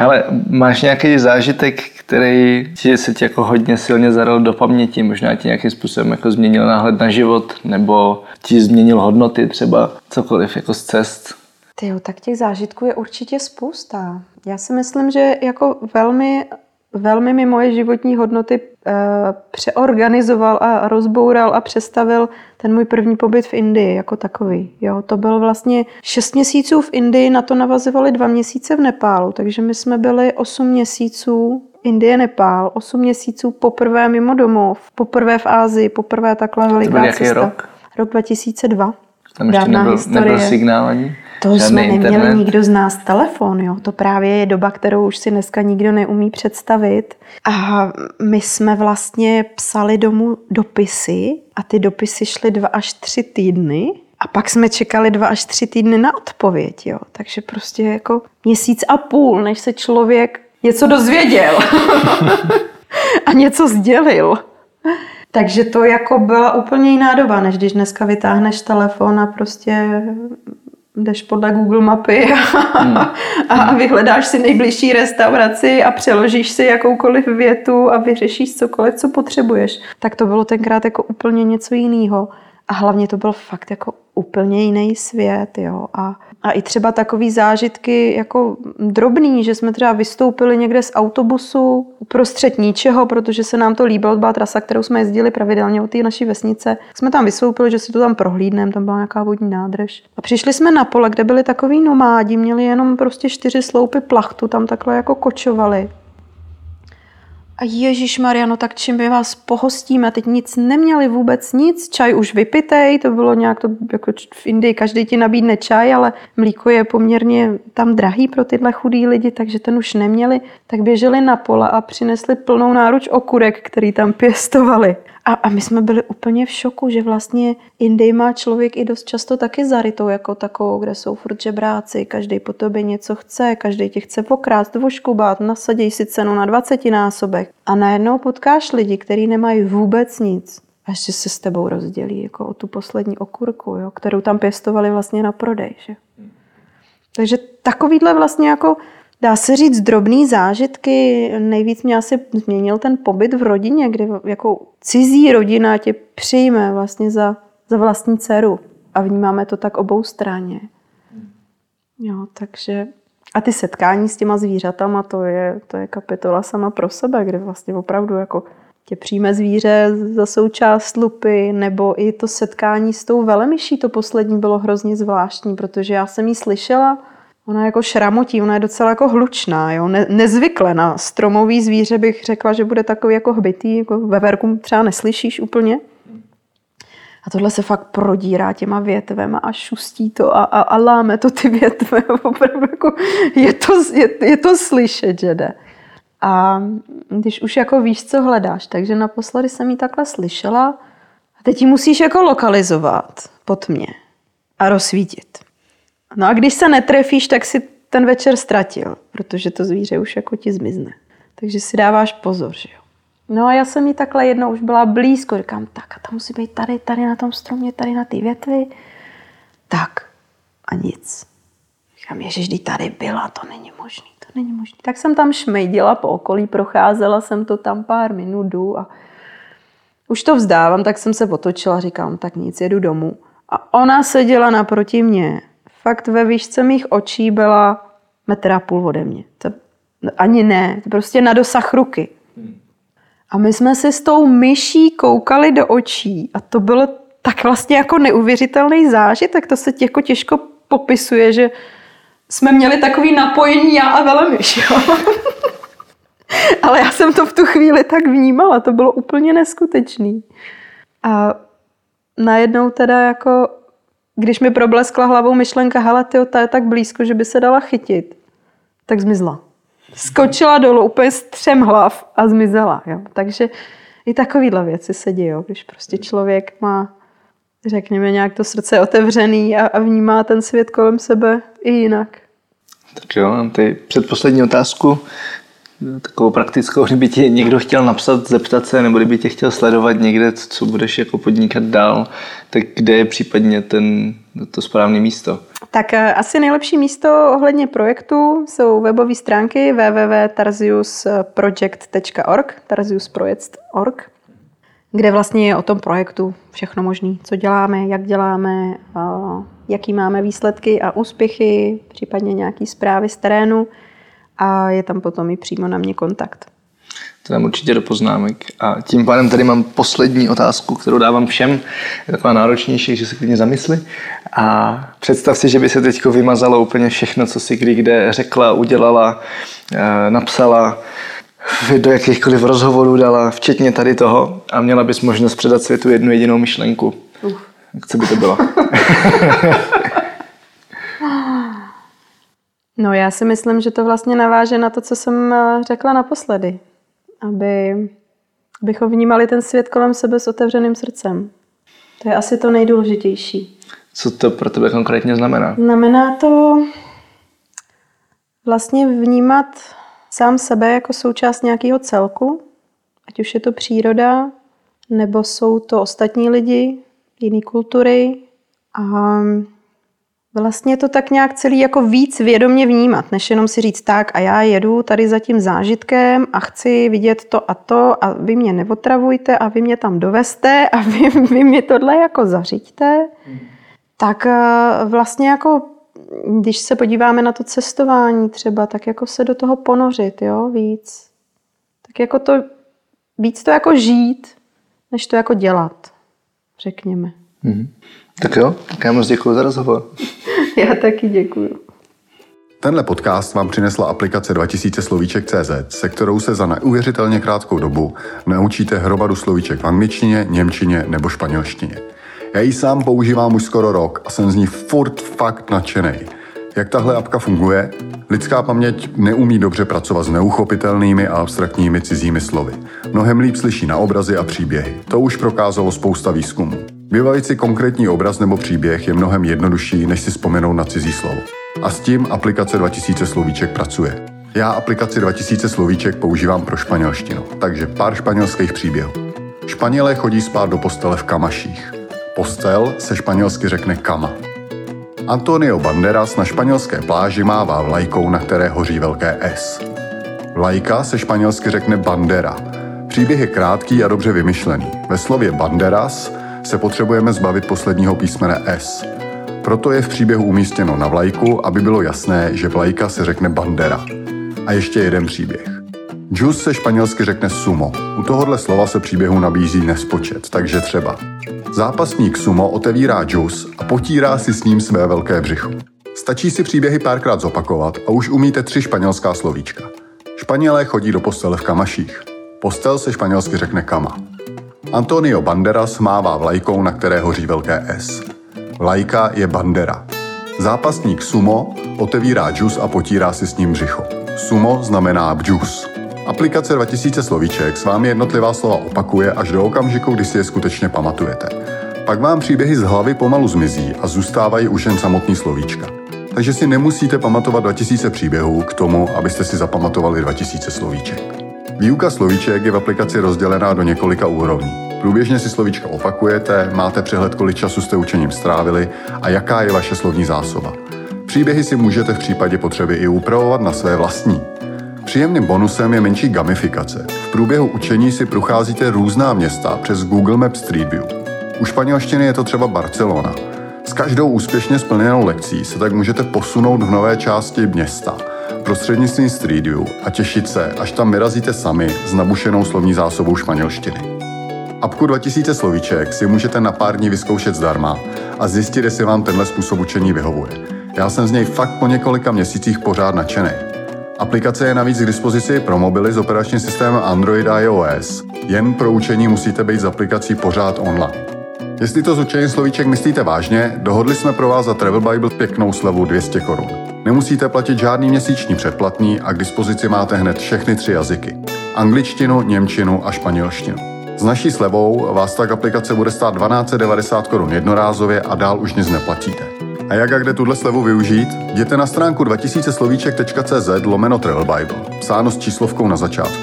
Hele, máš nějaký zážitek, který ti se ti jako hodně silně zaral do paměti, možná ti nějakým způsobem jako změnil náhled na život, nebo ti změnil hodnoty třeba, cokoliv jako z cest? Tyjo, tak těch zážitků je určitě spousta. Já si myslím, že jako velmi, velmi mi moje životní hodnoty e, přeorganizoval a rozboural a přestavil ten můj první pobyt v Indii jako takový. Jo, to byl vlastně šest měsíců v Indii, na to navazovali dva měsíce v Nepálu, takže my jsme byli osm měsíců Indie, Nepál, 8 měsíců poprvé mimo domov, poprvé v Ázii, poprvé takhle veliká to byl jaký rok? Rok 2002. Tam ještě nebyl, nebyl signál ani? To jsme neměli internet. nikdo z nás telefon, jo. To právě je doba, kterou už si dneska nikdo neumí představit. A my jsme vlastně psali domů dopisy a ty dopisy šly dva až tři týdny. A pak jsme čekali dva až tři týdny na odpověď, jo. Takže prostě jako měsíc a půl, než se člověk něco dozvěděl <laughs> a něco sdělil. Takže to jako byla úplně jiná doba, než když dneska vytáhneš telefon a prostě jdeš podle Google mapy <laughs> a, hmm. a vyhledáš si nejbližší restauraci a přeložíš si jakoukoliv větu a vyřešíš cokoliv, co potřebuješ. Tak to bylo tenkrát jako úplně něco jiného. A hlavně to byl fakt jako úplně jiný svět, jo. A, a i třeba takový zážitky jako drobný, že jsme třeba vystoupili někde z autobusu uprostřed ničeho, protože se nám to líbilo, byla trasa, kterou jsme jezdili pravidelně od té naší vesnice. Jsme tam vystoupili, že si to tam prohlídneme, tam byla nějaká vodní nádrž. A přišli jsme na pole, kde byli takový nomádi, měli jenom prostě čtyři sloupy plachtu, tam takhle jako kočovali. A Ježíš Mariano, tak čím by vás pohostíme? Teď nic neměli vůbec nic, čaj už vypitej, to bylo nějak to, jako v Indii každý ti nabídne čaj, ale mlíko je poměrně tam drahý pro tyhle chudý lidi, takže ten už neměli, tak běželi na pole a přinesli plnou náruč okurek, který tam pěstovali. A, a my jsme byli úplně v šoku, že vlastně Indii má člověk i dost často taky zarytou jako takovou, kde jsou furt žebráci, každý po tobě něco chce, každý tě chce pokrást, voškubat, nasadí si cenu na 20 násobek. A najednou potkáš lidi, kteří nemají vůbec nic a ještě se s tebou rozdělí jako o tu poslední okurku, jo, kterou tam pěstovali vlastně na prodej. Že? Takže takovýhle vlastně jako Dá se říct drobný zážitky. Nejvíc mě asi změnil ten pobyt v rodině, kde jako cizí rodina tě přijme vlastně za, za vlastní dceru. A vnímáme to tak obou straně. Jo, takže a ty setkání s těma zvířatama, to je, to je kapitola sama pro sebe, kde vlastně opravdu jako tě přijme zvíře za součást lupy, nebo i to setkání s tou velemyší, to poslední bylo hrozně zvláštní, protože já jsem jí slyšela, Ona jako šramotí, ona je docela jako hlučná, jo? Ne, nezvykle na stromový zvíře bych řekla, že bude takový jako hbitý, jako ve verku třeba neslyšíš úplně. A tohle se fakt prodírá těma větvema a šustí to a, a, a láme to ty větve. <laughs> Opravdu jako je, to, je, je to slyšet, že jde. A když už jako víš, co hledáš, takže naposledy jsem ji takhle slyšela a teď ji musíš jako lokalizovat pod mě a rozsvítit. No a když se netrefíš, tak si ten večer ztratil, protože to zvíře už jako ti zmizne. Takže si dáváš pozor, že jo. No a já jsem jí takhle jednou už byla blízko, říkám, tak a ta musí být tady, tady na tom stromě, tady na té větvi. Tak a nic. Říkám, ježiš, když tady byla, to není možný, to není možný. Tak jsem tam šmejdila po okolí, procházela jsem to tam pár minut, jdu a už to vzdávám, tak jsem se otočila, říkám, tak nic, jedu domů. A ona seděla naproti mě fakt ve výšce mých očí byla metr a půl ode mě. To, ani ne, to prostě na dosah ruky. A my jsme si s tou myší koukali do očí a to bylo tak vlastně jako neuvěřitelný zážitek, to se jako těžko popisuje, že jsme měli takový napojení já a velemyš, jo. <laughs> Ale já jsem to v tu chvíli tak vnímala, to bylo úplně neskutečný. A najednou teda jako když mi probleskla hlavou myšlenka, hele, tyjo, ta je tak blízko, že by se dala chytit, tak zmizla. Skočila dolů úplně z třem hlav a zmizela. Jo. Takže i takovýhle věci se dějí, když prostě člověk má, řekněme, nějak to srdce otevřený a, a vnímá ten svět kolem sebe i jinak. Tak jo, mám tady předposlední otázku takovou praktickou, <laughs> kdyby ti někdo chtěl napsat, zeptat se, nebo kdyby tě chtěl sledovat někde, co budeš jako podnikat dál, tak kde je případně ten, to správné místo? Tak eh, asi nejlepší místo ohledně projektu jsou webové stránky www.tarziusproject.org tarziusproject.org kde vlastně je o tom projektu všechno možné, co děláme, jak děláme, jaký máme výsledky a úspěchy, případně nějaké zprávy z terénu a je tam potom i přímo na mě kontakt. To dám určitě do poznámek. A tím pádem tady mám poslední otázku, kterou dávám všem. Je taková náročnější, že se klidně zamysli. A představ si, že by se teď vymazalo úplně všechno, co si kdy kde řekla, udělala, eh, napsala, do jakýchkoliv rozhovorů dala, včetně tady toho a měla bys možnost předat světu jednu jedinou myšlenku. Uh. Co by to bylo? <laughs> No já si myslím, že to vlastně naváže na to, co jsem eh, řekla naposledy. Aby, abychom vnímali ten svět kolem sebe s otevřeným srdcem. To je asi to nejdůležitější. Co to pro tebe konkrétně znamená? Znamená to vlastně vnímat sám sebe jako součást nějakého celku, ať už je to příroda, nebo jsou to ostatní lidi, jiné kultury. A vlastně to tak nějak celý jako víc vědomě vnímat, než jenom si říct tak a já jedu tady za tím zážitkem a chci vidět to a to a vy mě neotravujte a vy mě tam doveste a <laughs> vy, vy mě tohle jako zařiďte. Hmm. Tak eh, vlastně jako když se podíváme na to cestování třeba, tak jako se do toho ponořit, jo, víc. Tak jako to, víc to jako žít, než to jako dělat, řekněme. Mm-hmm. Tak jo, tak já moc děkuji za rozhovor. <laughs> já taky děkuji. Tenhle podcast vám přinesla aplikace 2000 slovíček.cz, se kterou se za neuvěřitelně krátkou dobu naučíte hromadu slovíček v angličtině, němčině nebo španělštině. Já ji sám používám už skoro rok a jsem z ní furt fakt nadšený. Jak tahle apka funguje? Lidská paměť neumí dobře pracovat s neuchopitelnými a abstraktními cizími slovy. Mnohem líp slyší na obrazy a příběhy. To už prokázalo spousta výzkumů. Vybavit si konkrétní obraz nebo příběh je mnohem jednodušší, než si vzpomenout na cizí slovo. A s tím aplikace 2000 slovíček pracuje. Já aplikaci 2000 slovíček používám pro španělštinu, takže pár španělských příběhů. Španělé chodí spát do postele v kamaších. Postel se španělsky řekne kama. Antonio Banderas na španělské pláži mává vlajkou, na které hoří velké S. Vlajka se španělsky řekne bandera. Příběh je krátký a dobře vymyšlený. Ve slově banderas se potřebujeme zbavit posledního písmene S. Proto je v příběhu umístěno na vlajku, aby bylo jasné, že vlajka se řekne bandera. A ještě jeden příběh. Jus se španělsky řekne sumo. U tohohle slova se příběhu nabízí nespočet, takže třeba Zápasník sumo otevírá džus a potírá si s ním své velké břicho. Stačí si příběhy párkrát zopakovat a už umíte tři španělská slovíčka. Španělé chodí do postele v kamaších. Postel se španělsky řekne kama. Antonio Banderas mává vlajkou, na které hoří velké S. Vlajka je bandera. Zápasník sumo otevírá džus a potírá si s ním břicho. Sumo znamená bžus. Aplikace 2000 slovíček s vámi jednotlivá slova opakuje až do okamžiku, kdy si je skutečně pamatujete. Pak vám příběhy z hlavy pomalu zmizí a zůstávají už jen samotný slovíčka. Takže si nemusíte pamatovat 2000 příběhů k tomu, abyste si zapamatovali 2000 slovíček. Výuka slovíček je v aplikaci rozdělená do několika úrovní. Průběžně si slovíčka opakujete, máte přehled, kolik času jste učením strávili a jaká je vaše slovní zásoba. Příběhy si můžete v případě potřeby i upravovat na své vlastní. Příjemným bonusem je menší gamifikace. V průběhu učení si procházíte různá města přes Google Maps Street View. U španělštiny je to třeba Barcelona. S každou úspěšně splněnou lekcí se tak můžete posunout v nové části města prostřednictvím Street View a těšit se, až tam vyrazíte sami s nabušenou slovní zásobou španělštiny. Apku 2000 slovíček si můžete na pár dní vyzkoušet zdarma a zjistit, jestli vám tenhle způsob učení vyhovuje. Já jsem z něj fakt po několika měsících pořád nadšený. Aplikace je navíc k dispozici pro mobily s operačním systémem Android a iOS. Jen pro učení musíte být z aplikací pořád online. Jestli to z učení slovíček myslíte vážně, dohodli jsme pro vás za Travel Bible pěknou slevu 200 korun. Nemusíte platit žádný měsíční předplatný a k dispozici máte hned všechny tři jazyky. Angličtinu, němčinu a španělštinu. S naší slevou vás tak aplikace bude stát 1290 korun jednorázově a dál už nic neplatíte. A jak a kde tuhle slevu využít? Jděte na stránku 2000slovíček.cz lomeno Travel Bible, psáno s číslovkou na začátku.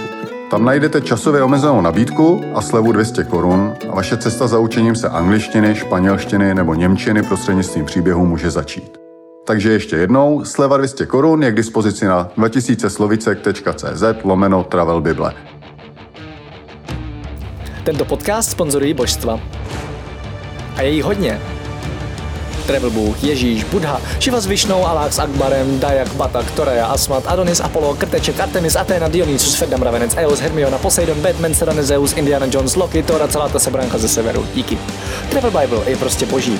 Tam najdete časově omezenou nabídku a slevu 200 korun a vaše cesta za učením se angličtiny, španělštiny nebo němčiny prostřednictvím příběhu může začít. Takže ještě jednou, sleva 200 korun je k dispozici na 2000slovicek.cz lomeno Travel Bible. Tento podcast sponzorují božstva. A je jí hodně. Travel Bůh, Ježíš, Buddha, Shiva s Višnou, Alák s Akbarem, Dajak, Batak, Toreja, Asmat, Adonis, Apollo, Krteček, Artemis, Athena, Dionysus, Ferdam, Ravenec, Eos, Hermiona, Poseidon, Batman, Serena, Zeus, Indiana Jones, Loki, Tora, celá ta sebranka ze severu. Díky. Travel Bible je prostě boží.